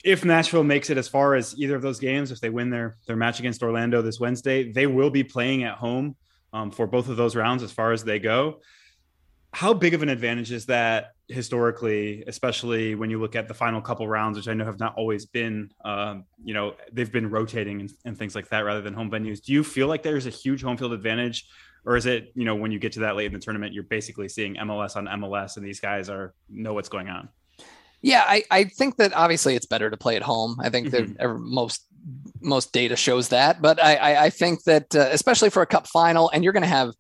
if Nashville makes it as far as either of those games, if they win their their match against Orlando this Wednesday, they will be playing at home um, for both of those rounds as far as they go. How big of an advantage is that historically, especially when you look at the final couple rounds, which I know have not always been, um, you know, they've been rotating and, and things like that rather than home venues. Do you feel like there's a huge home field advantage, or is it, you know, when you get to that late in the tournament, you're basically seeing MLS on MLS, and these guys are know what's going on? Yeah, I, I think that obviously it's better to play at home. I think mm-hmm. that most most data shows that, but I I, I think that uh, especially for a cup final, and you're going to have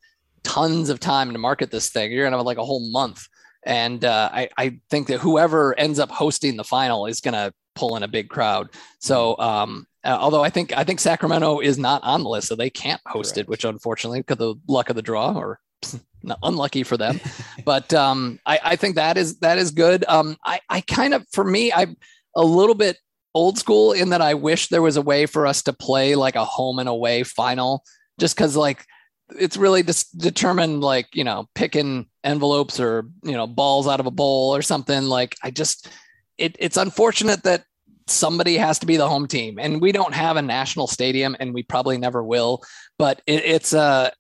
tons of time to market this thing. You're going to have like a whole month, and uh, I I think that whoever ends up hosting the final is going to pull in a big crowd. So mm-hmm. um, uh, although I think I think Sacramento is not on the list, so they can't host Correct. it, which unfortunately, because of the luck of the draw, or *laughs* unlucky for them. but um, I, I, think that is that is good. Um, I, I kind of for me, I'm a little bit old school in that I wish there was a way for us to play like a home and away final, just because like it's really just determined like you know picking envelopes or you know balls out of a bowl or something. Like I just it, it's unfortunate that somebody has to be the home team and we don't have a national stadium and we probably never will but it, it's uh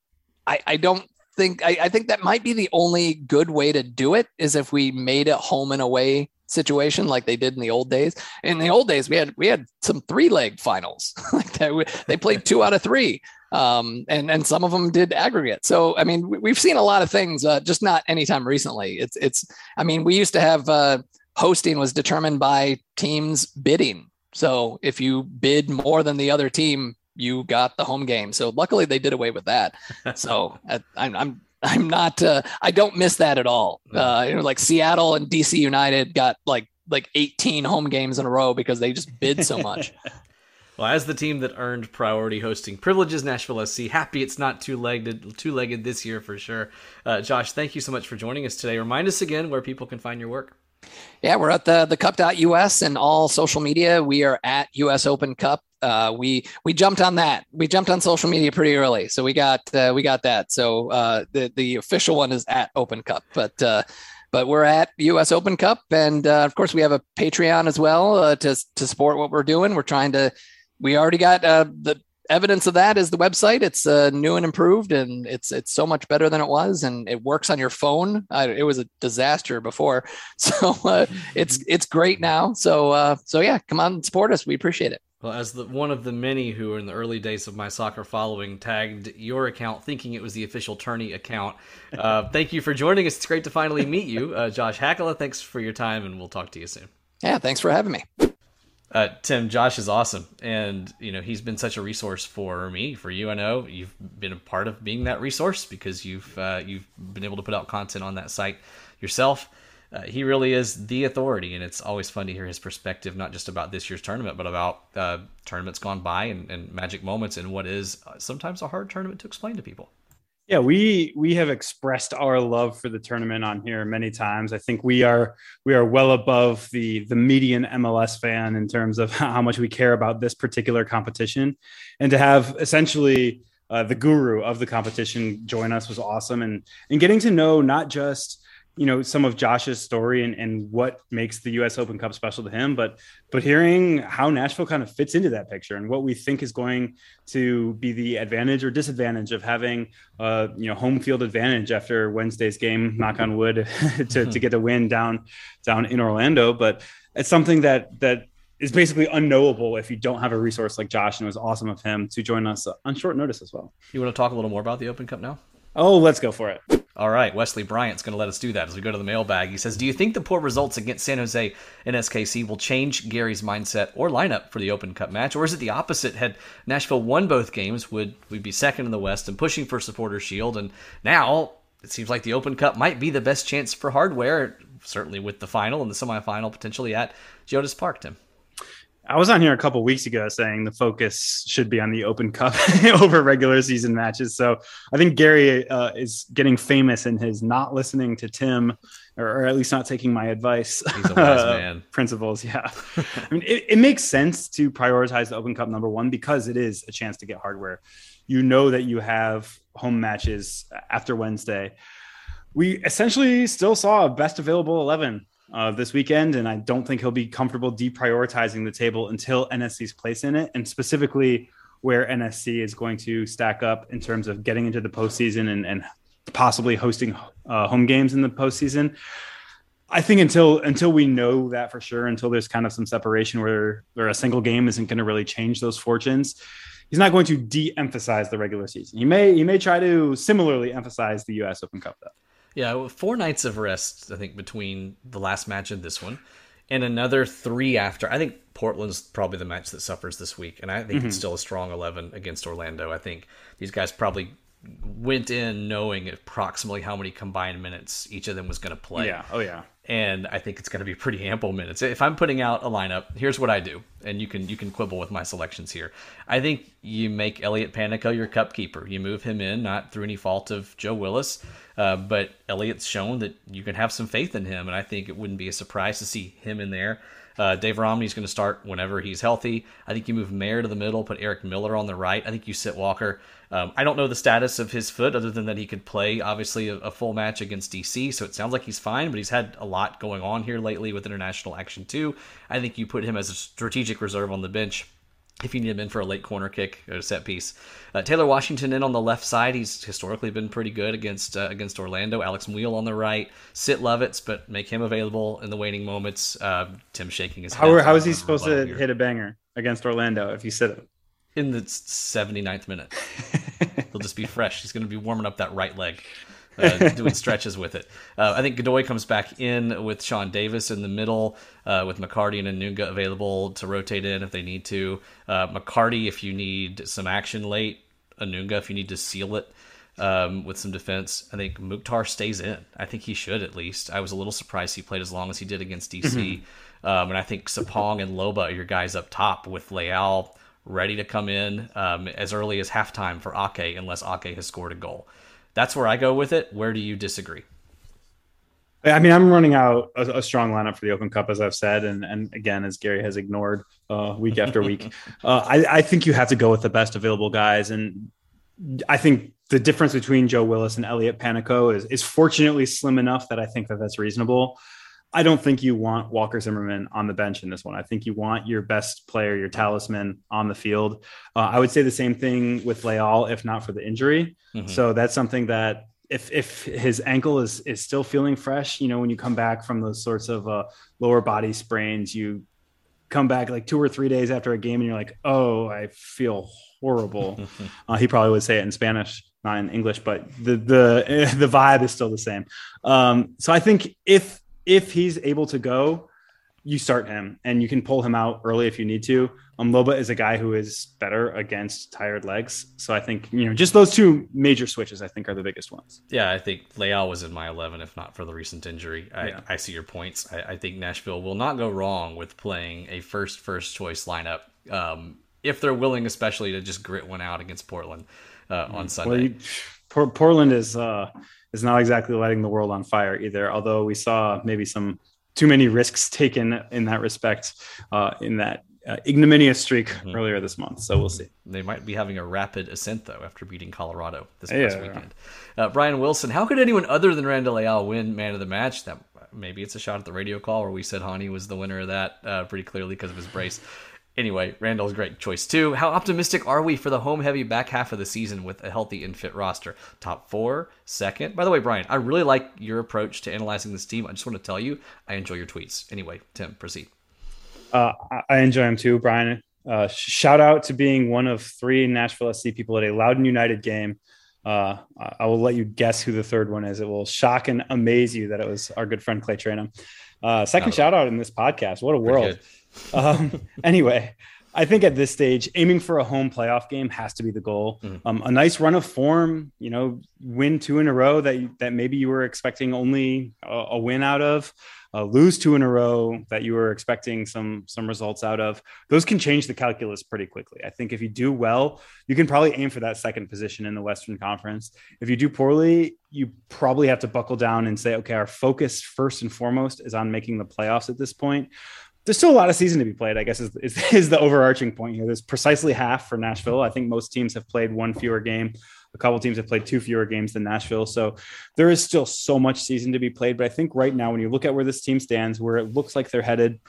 I, I don't think I, I, think that might be the only good way to do it is if we made a home and away situation like they did in the old days. In the old days, we had we had some three leg finals *laughs* like that. They played two out of three, um, and and some of them did aggregate. So I mean, we've seen a lot of things, uh, just not anytime recently. It's it's. I mean, we used to have uh, hosting was determined by teams bidding. So if you bid more than the other team, you got the home game. So luckily they did away with that. So I, *laughs* I'm, I'm, I'm not, uh, I don't miss that at all. Uh, you know, like Seattle and DC United got like, like 18 home games in a row because they just bid so much. *laughs* Well, as the team that earned priority hosting privileges, Nashville SC, happy it's not two legged, two legged this year for sure. Uh, Josh, thank you so much for joining us today. Remind us again where people can find your work. Yeah, we're at the thecup.us and all social media. We are at US Open Cup Uh, we we jumped on that. We jumped on social media pretty early, so we got uh, we got that. So uh, the the official one is at Open Cup, but uh, but we're at US Open Cup, and uh, of course we have a Patreon as well uh, to to support what we're doing. We're trying to. We already got the evidence of that is the website. It's uh, new and improved, and it's it's so much better than it was, and it works on your phone. I, it was a disaster before, *laughs* so uh, it's it's great now. So uh, so yeah, come on, and support us. We appreciate it. Well, as the one of the many who, in the early days of my soccer following, tagged your account thinking it was the official tourney account. Uh, *laughs* thank you for joining us. It's great to finally meet you, uh, Josh Hakala. Thanks for your time, and we'll talk to you soon. Yeah, thanks for having me. Uh, Tim, Josh is awesome, and you know he's been such a resource for me, for you. I know you've been a part of being that resource because you've uh, you've been able to put out content on that site yourself. Uh, he really is the authority, and it's always fun to hear his perspective, not just about this year's tournament, but about uh, tournaments gone by and, and magic moments and what is uh, sometimes a hard tournament to explain to people. Yeah, we we have expressed our love for the tournament on here many times. I think we are we are well above the the median MLS fan in terms of *laughs* how much we care about this particular competition, and to have essentially uh, the guru of the competition join us was awesome, and and getting to know not just you know some of Josh's story and, and what makes the U.S. Open Cup special to him, but but hearing how Nashville kind of fits into that picture and what we think is going to be the advantage or disadvantage of having uh, you know home field advantage after Wednesday's game, knock on wood, *laughs* to, to get a win down down in Orlando. But it's something that that is basically unknowable if you don't have a resource like Josh, and it was awesome of him to join us on short notice as well. You want to talk a little more about the Open Cup now? Oh, let's go for it. All right, Wesley Bryant's going to let us do that as we go to the mailbag. He says, "Do you think the poor results against San Jose and SKC will change Gary's mindset or lineup for the Open Cup match, or is it the opposite? Had Nashville won both games, would we be second in the West and pushing for Supporter Shield? And now it seems like the Open Cup might be the best chance for hardware, certainly with the final and the semifinal potentially at Geodis Park." Tim. I was on here a couple weeks ago saying the focus should be on the Open Cup *laughs* over regular season matches. So I think Gary uh, is getting famous in his not listening to Tim, or, or at least not taking my advice. He's a wise *laughs* man. principles, yeah. I mean, it, it makes sense to prioritize the Open Cup number one because it is a chance to get hardware. You know that you have home matches after Wednesday. We essentially still saw a best available 11 uh, this weekend, and I don't think he'll be comfortable deprioritizing the table until NSC's place in it, and specifically where NSC is going to stack up in terms of getting into the postseason and, and possibly hosting uh, home games in the postseason. I think until until we know that for sure, until there's kind of some separation where where a single game isn't going to really change those fortunes, he's not going to de-emphasize the regular season. He may he may try to similarly emphasize the U.S. Open Cup though. Yeah, four nights of rest, I think, between the last match and this one, and another three after. I think Portland's probably the match that suffers this week, and I think mm-hmm. it's still a strong 11 against Orlando. I think these guys probably went in knowing approximately how many combined minutes each of them was going to play. Yeah. Oh, yeah. And I think it's going to be pretty ample minutes. If I'm putting out a lineup, here's what I do, and you can you can quibble with my selections here. I think you make Elliot Panicco your cup keeper. You move him in, not through any fault of Joe Willis, uh, but Elliot's shown that you can have some faith in him, and I think it wouldn't be a surprise to see him in there. Uh, Dave Romney's going to start whenever he's healthy. I think you move Maher to the middle, put Eric Miller on the right. I think you sit Walker. Um, I don't know the status of his foot other than that he could play, obviously, a, a, full match against DC. So it sounds like he's fine, but he's had a lot going on here lately with international action, too. I think you put him as a strategic reserve on the bench if you need him in for a late corner kick or a set piece. Uh, Taylor Washington in on the left side. He's historically been pretty good against uh, against Orlando. Alex Muyl on the right. Sit Lovitz, but make him available in the waning moments. Uh, Tim shaking his head. How, how is he supposed to here. hit a banger against Orlando if you sit him? In the 79th minute. *laughs* He'll just be fresh. He's going to be warming up that right leg uh, doing stretches with it. Uh, I think Godoy comes back in with Sean Davis in the middle, uh, with McCarty and Anunga available to rotate in if they need to. Uh, McCarty, if you need some action late. Anunga, if you need to seal it um, with some defense. I think Mukhtar stays in. I think he should at least. I was a little surprised he played as long as he did against DC. Mm-hmm. Um, and I think Sapong and Loba are your guys up top with Leal ready to come in um, as early as halftime for Ake, unless Ake has scored a goal that's where I go with it. Where do you disagree? I mean, I'm running out a, a, strong lineup for the Open Cup, as I've said, and and again, as Gary has ignored uh, week after week. *laughs* uh, I, I think you have to go with the best available guys, and I think the difference between Joe Willis and Elliot Panicco is is fortunately slim enough that I think that that's reasonable. I don't think you want Walker Zimmerman on the bench in this one. I think you want your best player, your talisman on the field. Uh, I would say the same thing with Leal, if not for the injury. Mm-hmm. So that's something that if if his ankle is is still feeling fresh, you know, when you come back from those sorts of uh, lower body sprains, you come back like two or three days after a game, and you're like, oh, I feel horrible. *laughs* uh, he probably would say it in Spanish, not in English, but the the *laughs* the vibe is still the same. Um, so I think if if he's able to go, you start him and you can pull him out early if you need to. Um, Loba is a guy who is better against tired legs. So I think, you know, just those two major switches, I think, are the biggest ones. Yeah, I think Leal was in my 11, if not for the recent injury. I, yeah. I see your points. I, I, think Nashville will not go wrong with playing a first, first choice lineup. Um, if they're willing, especially to just grit one out against Portland uh, on Sunday. Well, you, Portland is uh, is not exactly lighting the world on fire either. Although we saw maybe some too many risks taken in that respect uh, in that uh, ignominious streak mm-hmm. earlier this month. So we'll see. They might be having a rapid ascent though after beating Colorado this past yeah, weekend. Yeah. Uh, Brian Wilson, how could anyone other than Randall Leal win Man of the Match? That maybe it's a shot at the radio call where we said Hany was the winner of that uh, pretty clearly because of his brace. Anyway, Randall's great choice too. How optimistic are we for the home heavy back half of the season with a healthy and fit roster? Top four, second. By the way, Brian, I really like your approach to analyzing this team. I just want to tell you, I enjoy your tweets. Anyway, Tim, proceed. Uh, I enjoy them too, Brian. Uh, shout out to being one of three Nashville SC people at a Loudoun United game. Uh, I will let you guess who the third one is. It will shock and amaze you that it was our good friend Clay Tranum. Uh, second oh. shout out in this podcast. What a world. Um, *laughs* anyway, I think at this stage, aiming for a home playoff game has to be the goal. Mm-hmm. Um, a nice run of form, you know, win two in a row that that maybe you were expecting only a, a win out of, uh, lose two in a row that you were expecting some some results out of. Those can change the calculus pretty quickly. I think if you do well, you can probably aim for that second position in the Western Conference. If you do poorly, you probably have to buckle down and say, okay, our focus first and foremost is on making the playoffs at this point there's still a lot of season to be played, I guess is, is, *laughs* is, the overarching point here. There's precisely half for Nashville. I think most teams have played one fewer game. A couple teams have played two fewer games than Nashville. So there is still so much season to be played. But I think right now, when you look at where this team stands, where it looks like they're headed,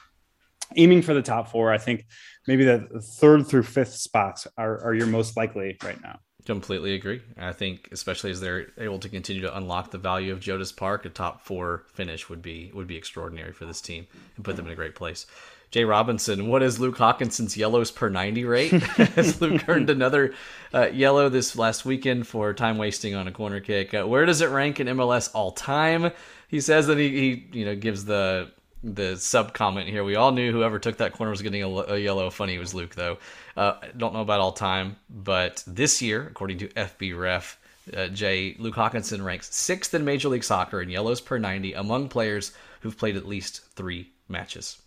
aiming for the top four, I think maybe the third through fifth spots are, are your most likely right now. Completely agree. I think, especially as they're able to continue to unlock the value of Geodis Park, a top four finish would be would be extraordinary for this team and put them in a great place. Jay Robinson, what is Luke Haakenson's yellows per ninety rate? *laughs* Has Luke earned another uh, yellow this last weekend for time wasting on a corner kick? Uh, where does it rank in MLS all time? He says that he, he you know gives the the sub comment here. We all knew whoever took that corner was getting a, a yellow. Funny it was Luke though. Uh, don't know about all time, but this year, according to FBref, uh, Jay Luke Haakenson ranks sixth in Major League Soccer in yellows per 90 among players who've played at least three matches.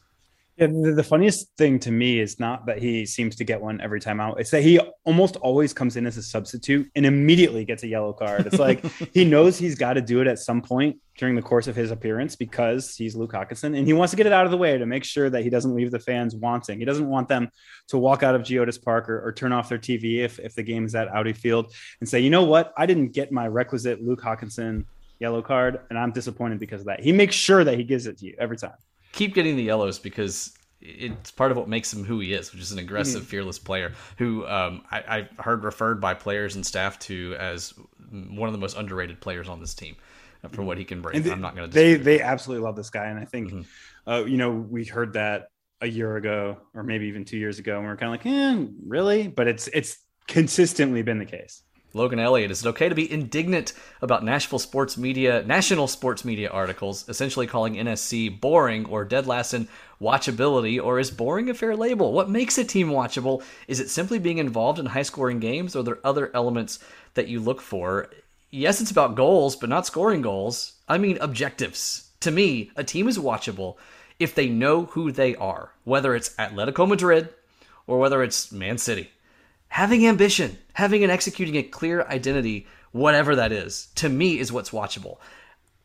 Yeah, the, the, funniest thing to me is not that he seems to get one every time out. It's that he almost always comes in as a substitute and immediately gets a yellow card. It's like *laughs* he knows he's got to do it at some point during the course of his appearance because he's Luke Haakenson and he wants to get it out of the way to make sure that he doesn't leave the fans wanting. He doesn't want them to walk out of Geodis Park or, or turn off their TV if, if the game is at Audi Field and say, you know what, I didn't get my requisite Luke Haakenson yellow card and I'm disappointed because of that. He makes sure that he gives it to you every time keep getting the yellows because it's part of what makes him who he is, which is an aggressive, mm-hmm. fearless player who um, I, have heard referred by players and staff to as one of the most underrated players on this team for what he can bring. They, I'm not going to. They they absolutely love this guy, and I think mm-hmm. uh, you know we heard that a year ago or maybe even two years ago, and we are kind of like, eh, really? But it's it's consistently been the case. Logan Elliott, is it okay to be indignant about Nashville sports media, national sports media articles, essentially calling NSC boring or dead last in watchability, or is boring a fair label? What makes a team watchable? Is it simply being involved in high scoring games, or are there other elements that you look for? Yes, it's about goals, but not scoring goals. I mean objectives. To me, a team is watchable if they know who they are, whether it's Atletico Madrid or whether it's Man City having ambition, having and executing a clear identity, whatever that is, to me is what's watchable.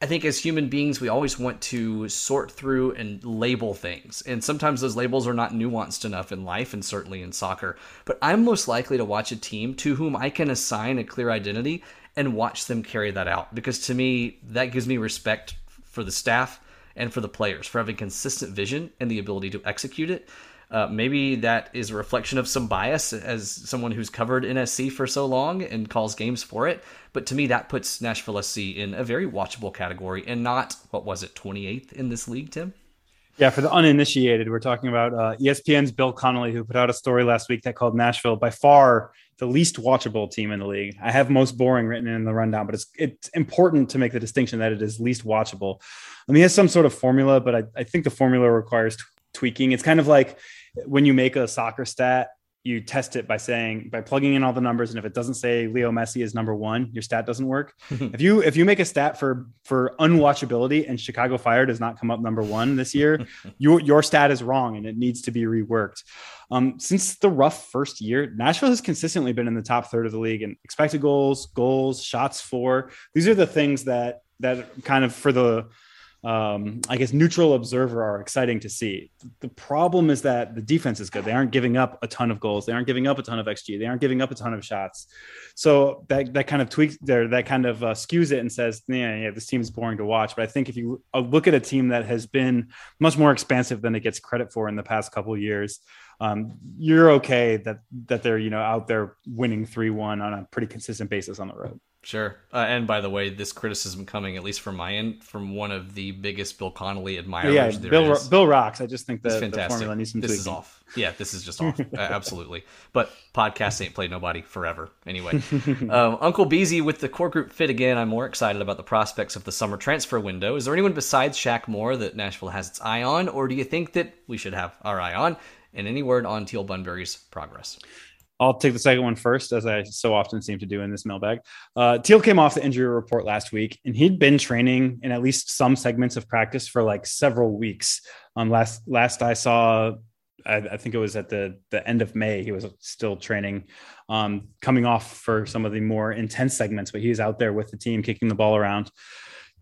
I think as human beings, we always want to sort through and label things. And sometimes those labels are not nuanced enough in life and certainly in soccer. But I'm most likely to watch a team to whom I can assign a clear identity and watch them carry that out. Because to me, that gives me respect for the staff and for the players for having consistent vision and the ability to execute it. Uh, maybe that is a reflection of some bias as someone who's covered NSC for so long and calls games for it. But to me, that puts Nashville SC in a very watchable category and not, what was it, 28th in this league, Tim? Yeah, for the uninitiated, we're talking about uh, ESPN's Bill Connolly, who put out a story last week that called Nashville by far the least watchable team in the league. I have most boring written in the rundown, but it's it's important to make the distinction that it is least watchable. I mean, he has some sort of formula, but I, I think the formula requires t- tweaking. It's kind of like when you make a soccer stat, you test it by saying by plugging in all the numbers, and if it doesn't say Leo Messi is number one, your stat doesn't work. *laughs* if you if you make a stat for for unwatchability and Chicago Fire does not come up number one this year, *laughs* your your stat is wrong and it needs to be reworked. Um, since the rough first year, Nashville has consistently been in the top third of the league in expected goals, goals, shots for. These are the things that that kind of for the um, I guess neutral observer are exciting to see. The problem is that the defense is good. They aren't giving up a ton of goals. They aren't giving up a ton of xG. They aren't giving up a ton of shots. So that that kind of tweaks there. That kind of uh, skews it and says, yeah, yeah, this team is boring to watch. But I think if you uh, look at a team that has been much more expansive than it gets credit for in the past couple years, um, you're okay that that they're you know out there winning three one on a pretty consistent basis on the road. Sure. Uh, and by the way, this criticism coming, at least from my end, from one of the biggest Bill Connolly admirers. Yeah, Bill, is. Bill rocks. I just think the, the formula needs some This tweaking. is off. Yeah, this is just *laughs* off. uh, absolutely. But podcasts ain't played nobody forever. Anyway, *laughs* um, Uncle Beezy with the core group fit again. I'm more excited about the prospects of the summer transfer window. Is there anyone besides Shaq Moore that Nashville has its eye on, or do you think that we should have our eye on? And any word on Teal Bunbury's progress? I'll take the second one first, as I so often seem to do in this mailbag. Uh, Teal came off the injury report last week, and he'd been training in at least some segments of practice for like several weeks. Um, last last I saw, I, I think it was at the the end of May. He was still training, um, coming off for some of the more intense segments, but he was out there with the team, kicking the ball around.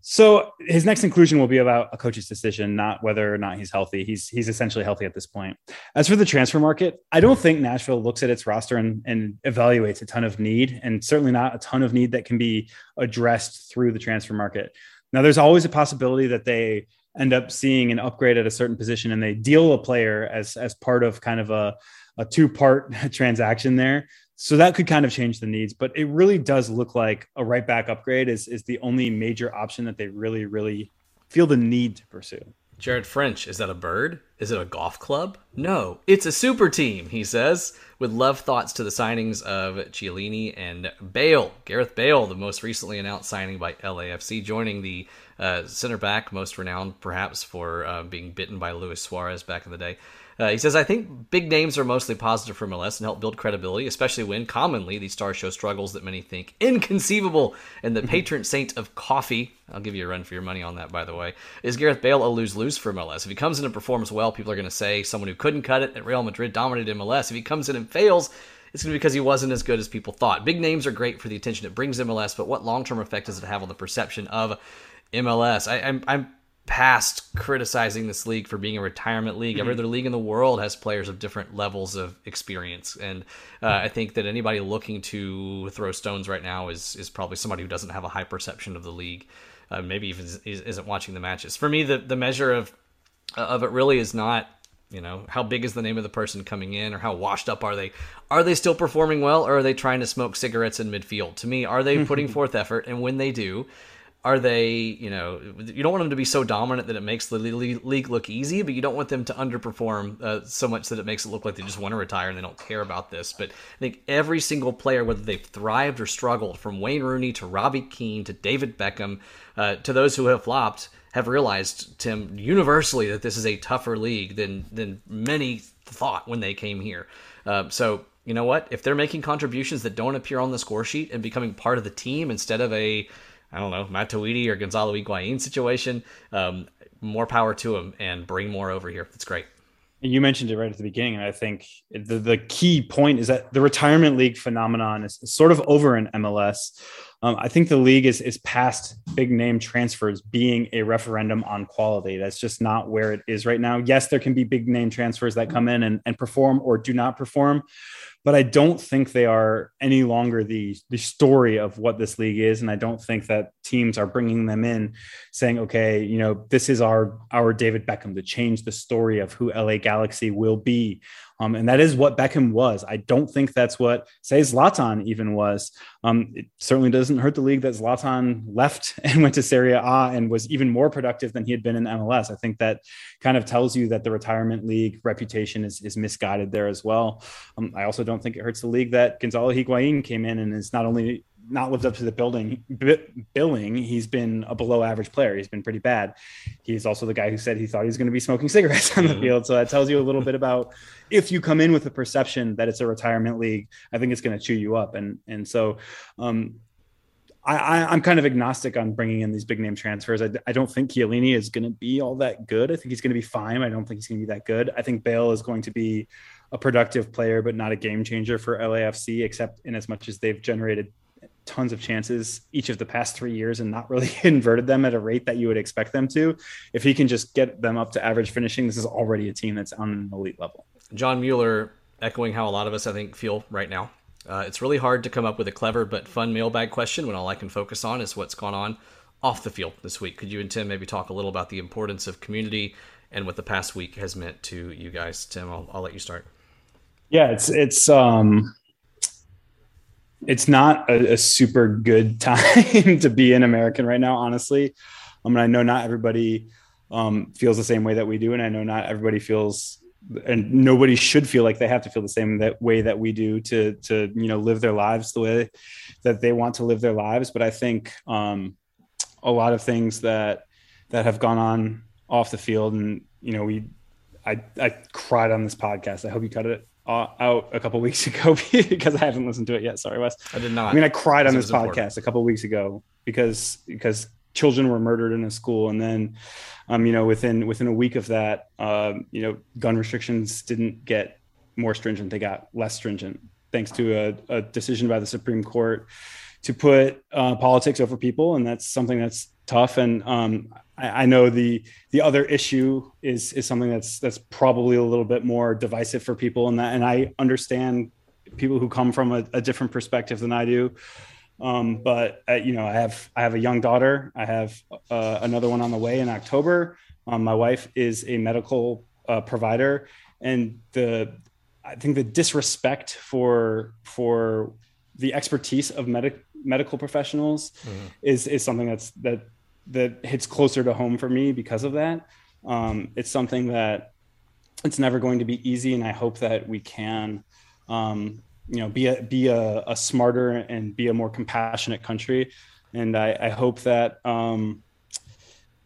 So his next inclusion will be about a coach's decision, not whether or not he's healthy. He's he's essentially healthy at this point. As for the transfer market, I don't think Nashville looks at its roster and, and evaluates a ton of need, and certainly not a ton of need that can be addressed through the transfer market. Now, there's always a possibility that they end up seeing an upgrade at a certain position and they deal a player as as part of kind of a a two part *laughs* transaction there. So that could kind of change the needs, but it really does look like a right back upgrade is, is the only major option that they really, really feel the need to pursue. Jared French, is that a bird? Is it a golf club? No, it's a super team, he says, with love thoughts to the signings of Chiellini and Bale. Gareth Bale, the most recently announced signing by LAFC, joining the uh, center back, most renowned perhaps for uh, being bitten by Luis Suarez back in the day. Uh, he says, I think big names are mostly positive for MLS and help build credibility, especially when commonly these stars show struggles that many think inconceivable. And the patron saint of coffee, I'll give you a run for your money on that, by the way, is Gareth Bale a lose lose for MLS. If he comes in and performs well, people are going to say someone who couldn't cut it at Real Madrid dominated MLS. If he comes in and fails, it's going to be because he wasn't as good as people thought. Big names are great for the attention it brings MLS, but what long term effect does it have on the perception of MLS? I, I'm, I'm past criticizing this league for being a retirement league. Every other league in the world has players of different levels of experience, and uh, I think that anybody looking to throw stones right now is is probably somebody who doesn't have a high perception of the league. Uh, maybe even isn't watching the matches. For me, the the measure of of it really is not you know how big is the name of the person coming in or how washed up are they are they still performing well or are they trying to smoke cigarettes in midfield to me are they putting *laughs* forth effort and when they do are they you know you don't want them to be so dominant that it makes the league look easy but you don't want them to underperform uh, so much that it makes it look like they just want to retire and they don't care about this. But i think every single player whether they've thrived or struggled from wayne rooney to robbie keane to david beckham uh, to those who have flopped have realized tim universally that this is a tougher league than than many thought when they came here. Uh, so you know what? If they're making contributions that don't appear on the score sheet and becoming part of the team instead of a I don't know, Matuidi or Gonzalo Higuain situation, um, more power to him and bring more over here. That's great. You mentioned it right at the beginning, and I think the, the key point is that the retirement league phenomenon is sort of over in MLS. Um, I think the league is is past big name transfers being a referendum on quality. That's just not where it is right now. Yes, there can be big name transfers that come in and, and perform or do not perform, but I don't think they are any longer the the story of what this league is, and I don't think that teams are bringing them in, saying, "Okay, you know, this is our our David Beckham to change the story of who LA Galaxy will be." Um, and that is what Beckham was. I don't think that's what, say, Zlatan even was. Um, it certainly doesn't hurt the league that Zlatan left *laughs* and went to Serie A and was even more productive than he had been in MLS. I think that kind of tells you that the retirement league reputation is, is misguided there as well. Um, I also don't think it hurts the league that Gonzalo Higuain came in and is not only not lived up to the building b- billing. He's been a below average player. He's been pretty bad. He's also the guy who said he thought he was going to be smoking cigarettes on the mm-hmm. field. So that tells you a little bit about if you come in with a perception that it's a retirement league, I think it's going to chew you up. And and so um, I, am kind of agnostic on bringing in these big name transfers. I, I don't think Chiellini is going to be all that good. I think he's going to be fine. I don't think he's going to be that good. I think Bale is going to be a productive player, but not a game changer for LAFC, except in as much as they've generated tons of chances each of the past three years and not really *laughs* inverted them at a rate that you would expect them to. If he can just get them up to average finishing, this is already a team that's on an elite level. John Mueller, echoing how a lot of us, I think, feel right now. Uh, it's really hard to come up with a clever but fun mailbag question when all I can focus on is what's gone on off the field this week. Could you and Tim maybe talk a little about the importance of community and what the past week has meant to you guys? Tim, I'll, I'll let you start. Yeah, it's it's um it's not a, a, super good *laughs* time to be an American right now, honestly. I mean, I know not everybody um, feels the same way that we do, and I know not everybody feels, and nobody should feel like they have to feel the same that way that we do to to you know live their lives the way that they want to live their lives. But I think um, a lot of things that that have gone on off the field, and you know, we I I cried on this podcast. I hope you cut it uh, out a couple *laughs* weeks ago because I haven't listened to it yet. Sorry, Wes. I did not. I mean, I cried on this podcast important. a couple weeks ago because because children were murdered in a school, and then, um, you know, within within a week of that, um, you know, gun restrictions didn't get more stringent; they got less stringent, thanks to a, a decision by the Supreme Court to put uh, politics over people, and that's something that's tough. And um, I, I, know the the other issue is is something that's that's probably a little bit more divisive for people, and that and I understand people who come from a, a different perspective than I do. Um, but uh, you know, I have I have a young daughter. I have uh, another one on the way in October. Um, my wife is a medical uh, provider, and the I think the disrespect for for the expertise of medic, medical professionals mm-hmm. is is something that's that that hits closer to home for me because of that. Um, it's something that it's never going to be easy, and I hope that we can, um, you know, be a be a, a, smarter and be a more compassionate country. And I, I hope that, um,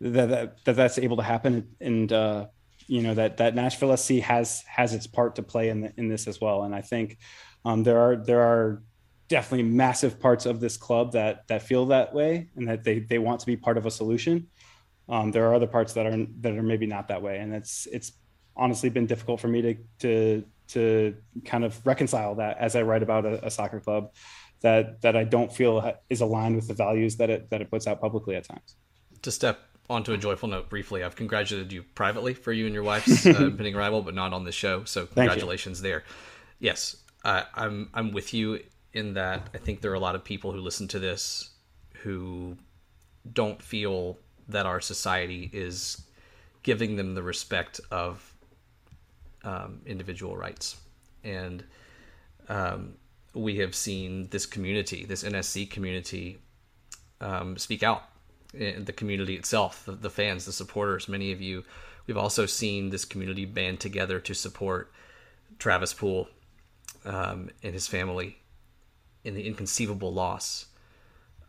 that, that that that's able to happen, and uh, you know that that Nashville SC has has its part to play in the, in this as well. And I think um, there are there are definitely massive parts of this club that that feel that way and that they they want to be part of a solution. Um, there are other parts that are that are maybe not that way, and it's it's honestly been difficult for me to to to kind of reconcile that as I write about a, a soccer club that that I don't feel is aligned with the values that it that it puts out publicly at times. To step onto a joyful note briefly, I've congratulated you privately for you and your wife's *laughs* uh, pending arrival, but not on the show. So congratulations there. Yes, uh, I'm I'm with you in that I think there are a lot of people who listen to this who don't feel that our society is giving them the respect of um, individual rights. And um, we have seen this community, this NSC community, um, speak out. The community itself, the, the fans, the supporters, many of you, we've also seen this community band together to support Travis Poole um, and his family in the inconceivable loss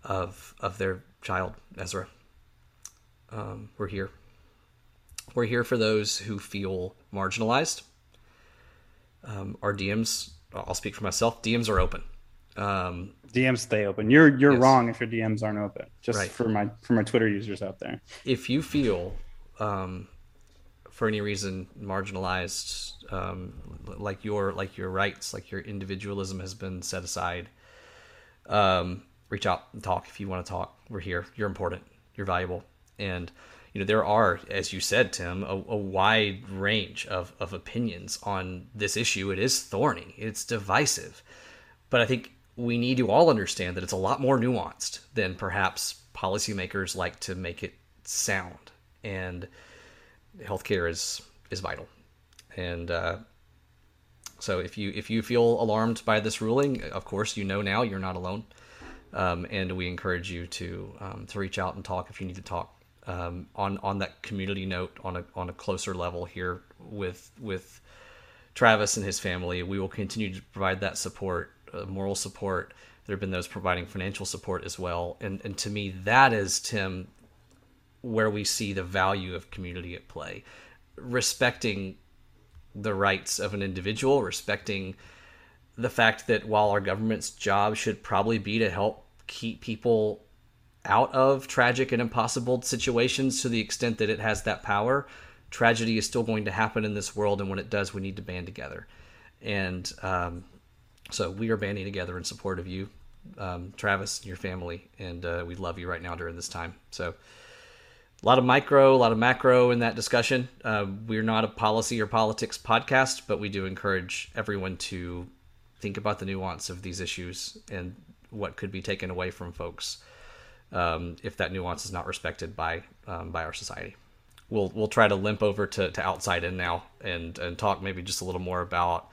of of their child Ezra. Um, we're here. We're here for those who feel marginalized. Um, our DMs, I'll speak for myself. DMs are open. Um, DMs stay open. You're you're yes. wrong if your DMs aren't open. Just right. for my for my Twitter users out there. If you feel um, for any reason marginalized, um, like your like your rights, like your individualism has been set aside, um, reach out and talk if you want to talk. We're here. You're important. You're valuable. And you know there are, as you said, Tim, a, a wide range of, of opinions on this issue. It is thorny. It's divisive. But I think we need to all understand that it's a lot more nuanced than perhaps policymakers like to make it sound. And healthcare is is vital. And uh, so if you if you feel alarmed by this ruling, of course you know now you're not alone. Um, and we encourage you to um, to reach out and talk if you need to talk. Um, on on that community note, on a on a closer level here with with Travis and his family, we will continue to provide that support, uh, moral support. There have been those providing financial support as well, and and to me that is Tim, where we see the value of community at play, respecting the rights of an individual, respecting the fact that while our government's job should probably be to help keep people out of tragic and impossible situations to the extent that it has that power, tragedy is still going to happen in this world. And when it does, we need to band together. And um, so we are banding together in support of you, um, Travis, and your family. And uh, we love you right now during this time. So a lot of micro, a lot of macro in that discussion. Uh, we're not a policy or politics podcast, but we do encourage everyone to think about the nuance of these issues and what could be taken away from folks um, if that nuance is not respected by um, by our society. We'll we'll try to limp over to, to outside in now and and talk maybe just a little more about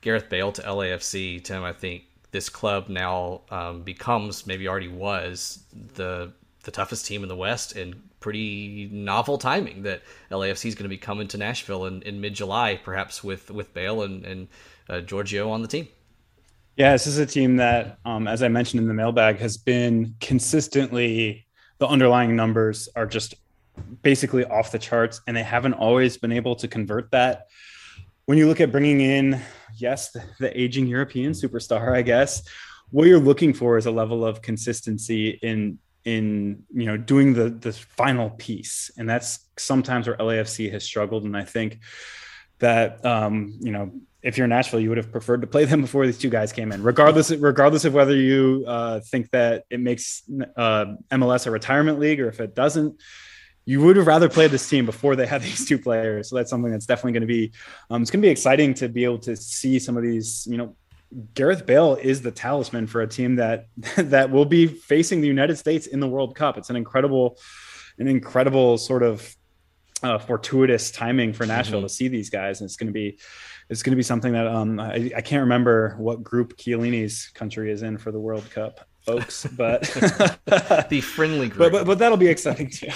Gareth Bale to LAFC. Tim, I think this club now um, becomes maybe already was the the toughest team in the West and pretty novel timing that LAFC is going to be coming to Nashville in, in mid July, perhaps with with Bale and and uh, Giorgio on the team. Yeah, this is a team that, um, as I mentioned in the mailbag, has been consistently the underlying numbers are just basically off the charts, and they haven't always been able to convert that. When you look at bringing in, yes, the, the aging European superstar, I guess, what you're looking for is a level of consistency in in you know doing the the final piece, and that's sometimes where LAFC has struggled, and I think that um, you know if you're Nashville, you would have preferred to play them before these two guys came in, regardless regardless of whether you uh, think that it makes uh, MLS a retirement league or if it doesn't. You would have rather played this team before they had *laughs* these two players. So that's something that's definitely going to be. Um, it's going to be exciting to be able to see some of these. You know, Gareth Bale is the talisman for a team that *laughs* that will be facing the United States in the World Cup. It's an incredible, an incredible sort of uh, fortuitous timing for Nashville mm-hmm. to see these guys, and it's going to be it's going to be something that um, I, I, can't remember what group Chiellini's country is in for the World Cup, folks, *laughs* but *laughs* the friendly group. But, but, but that'll be exciting too.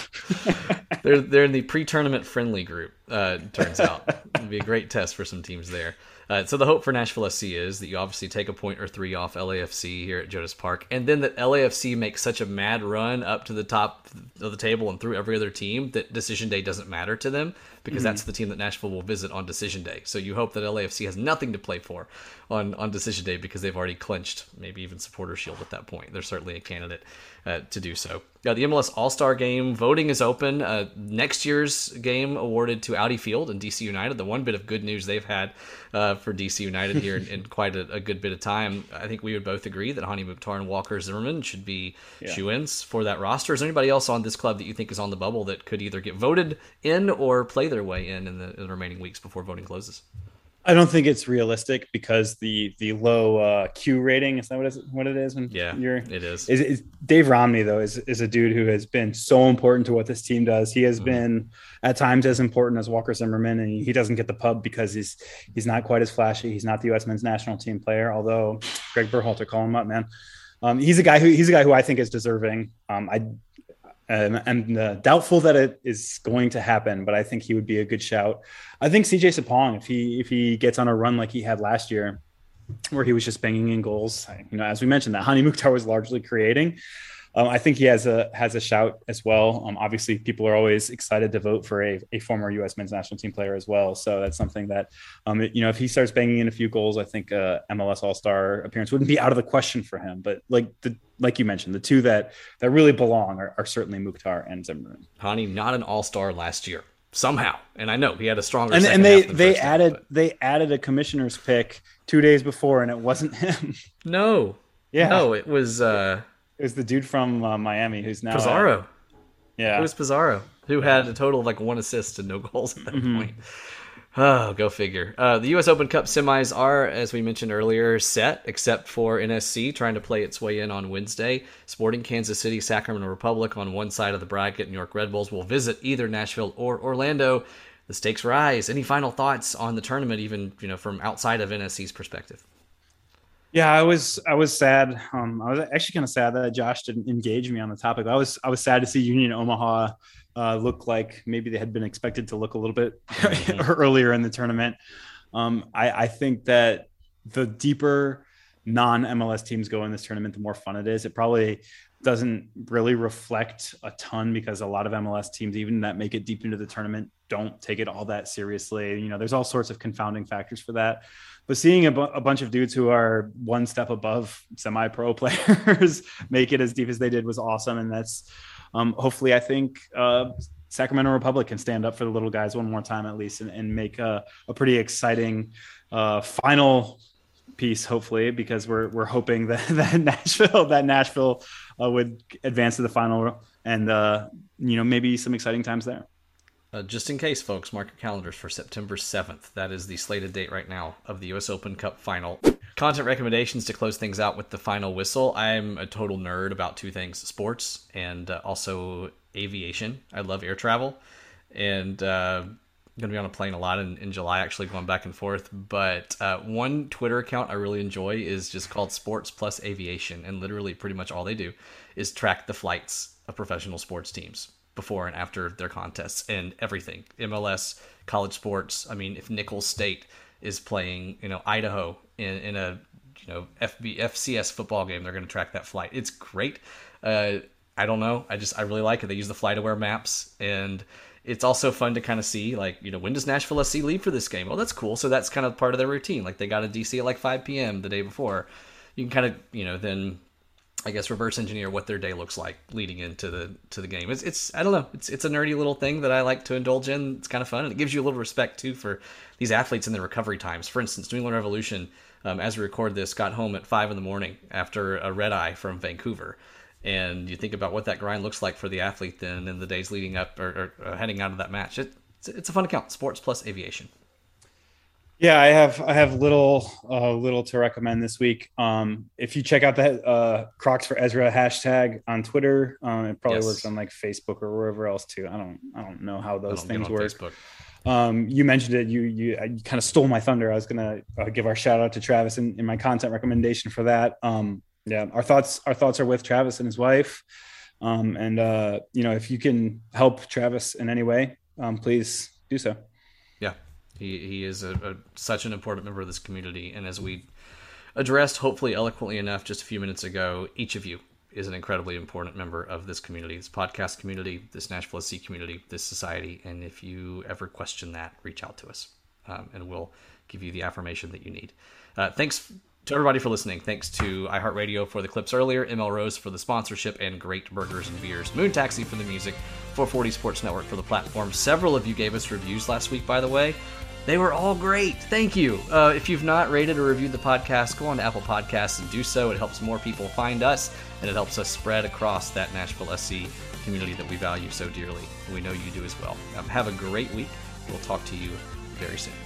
they're they're in the pre-tournament friendly group. Uh, turns out it'll be a great test for some teams there. Uh, so the hope for Nashville SC is that you obviously take a point or three off LAFC here at Geodis Park, and then that LAFC makes such a mad run up to the top of the table and through every other team that decision day doesn't matter to them because mm-hmm. that's the team that Nashville will visit on decision day. So you hope that LAFC has nothing to play for on on decision day because they've already clinched maybe even supporter shield at that point. They're certainly a candidate uh, to do so. Uh, the MLS All Star Game voting is open. Uh, next year's game awarded to Audi Field and DC United. The one bit of good news they've had uh, for DC United here in, in *laughs* quite a, a, good bit of time. I think we would both agree that Hany Mukhtar and Walker Zimmerman should be yeah. shoe ins for that roster. Is there anybody else on this club that you think is on the bubble that could either get voted in or play their way in in the, in the remaining weeks before voting closes? I don't think it's realistic because the the low uh, Q rating is that what is what it is when yeah you're it is. is, is Dave Romney though is is a dude who has been so important to what this team does. He has mm-hmm. been at times as important as Walker Zimmerman, and he doesn't get the pub because he's he's not quite as flashy. He's not the U.S. men's national team player, although Greg Berhalter call him up, man. Um, he's a guy who he's a guy who I think is deserving. Um, I and I'm uh, doubtful that it is going to happen, but I think he would be a good shout. I think CJ Sapong, if he if he gets on a run like he had last year, where he was just banging in goals, you know, as we mentioned, that Hany Mukhtar was largely creating. Um, I think he has a has a shout as well. Um, obviously, people are always excited to vote for a, a former U.S. men's national team player as well. So that's something that, um, you know, if he starts banging in a few goals, I think uh, MLS All Star appearance wouldn't be out of the question for him. But like the like you mentioned, the two that that really belong are, are certainly Mukhtar and Zimmerman. Hany not an All Star last year somehow, and I know he had a stronger. And, and they they added half, they added a commissioner's pick two days before, and it wasn't him. No, yeah, no, it was. uh It was the dude from uh, Miami who's now Pizarro. At, yeah, it was Pizarro who had a total of like one assist and no goals at that mm-hmm. point. Oh, go figure. Uh, the U.S. Open Cup semis are, as we mentioned earlier, set, except for NSC trying to play its way in on Wednesday. Sporting Kansas City, Sacramento Republic on one side of the bracket. New York Red Bulls will visit either Nashville or Orlando. The stakes rise. Any final thoughts on the tournament, even you know from outside of NSC's perspective? Yeah, I was I was sad. Um, I was actually kind of sad that Josh didn't engage me on the topic. I was I was sad to see Union Omaha uh, look like maybe they had been expected to look a little bit mm-hmm. *laughs* *laughs* earlier in the tournament. Um, I, I think that the deeper non MLS teams go in this tournament, the more fun it is. It probably doesn't really reflect a ton because a lot of MLS teams, even that make it deep into the tournament, don't take it all that seriously. You know, there's all sorts of confounding factors for that. But seeing a, bu- a bunch of dudes who are one step above semi pro *laughs* players make it as deep as they did was awesome. And that's, um, hopefully, I think uh, Sacramento Republic can stand up for the little guys one more time at least and, and make a, a, pretty exciting uh, final piece. Hopefully, because we're we're hoping *laughs* that, that Nashville that Nashville uh, would advance to the final and uh, you know maybe some exciting times there. Uh, just in case, folks, mark your calendars for September 7th. That is the slated date right now of the U.S. Open Cup final. Content recommendations to close things out with the final whistle. I'm a total nerd about two things sports and uh, also aviation. I love air travel. And uh, going to be on a plane a lot in, in July, actually going back and forth. But uh, one Twitter account I really enjoy is just called Sports Plus Aviation. And literally, pretty much all they do is track the flights of professional sports teams before and after their contests and everything. MLS, college sports. I mean, if Nicholls State is playing, you know, Idaho in, in a you know FB, FCS football game, they're going to track that flight. It's great. Uh, I don't know. I just I really like it. They use the FlightAware maps and it's also fun to kind of see like you know when does Nashville SC leave for this game? Well, that's cool. So that's kind of part of their routine. Like they got a DC at like 5 p.m. the day before. You can kind of you know then I guess reverse engineer what their day looks like leading into the to the game. It's it's I don't know. It's it's a nerdy little thing that I like to indulge in. It's kind of fun and it gives you a little respect too for these athletes and their recovery times. For instance, New England Revolution, um, as we record this, got home at five in the morning after a red eye from Vancouver. And you think about what that grind looks like for the athlete then in the days leading up or, or uh, heading out of that match. It, it's, it's a fun account. Sports plus aviation. Yeah, I have I have little uh, little to recommend this week. Um, if you check out the uh, Crocs for Ezra hashtag on Twitter, um, it probably yes. works on like Facebook or wherever else too. I don't I don't know how those things work. Facebook. Um, you mentioned it. You you, you kind of stole my thunder. I was gonna uh, give our shout out to Travis in, in my content recommendation for that. Um, yeah, our thoughts our thoughts are with Travis and his wife. Um, and uh, you know, if you can help Travis in any way, um, please do so. He he is a, a, such an important member of this community, and as we addressed, hopefully eloquently enough, just a few minutes ago, each of you is an incredibly important member of this community, this podcast community, this Nashville SC community, this society. And if you ever question that, reach out to us, um, and we'll give you the affirmation that you need. Uh, thanks to everybody for listening. Thanks to iHeartRadio for the clips earlier, ML Rose for the sponsorship, and Great Burgers and Beers. Moon Taxi for the music, 440 Sports Network for the platform. Several of you gave us reviews last week, by the way. They were all great. Thank you. Uh, if you've not rated or reviewed the podcast, go on to Apple Podcasts and do so. It helps more people find us, and it helps us spread across that Nashville SC community that we value so dearly. We know you do as well. Um, have a great week. We'll talk to you very soon.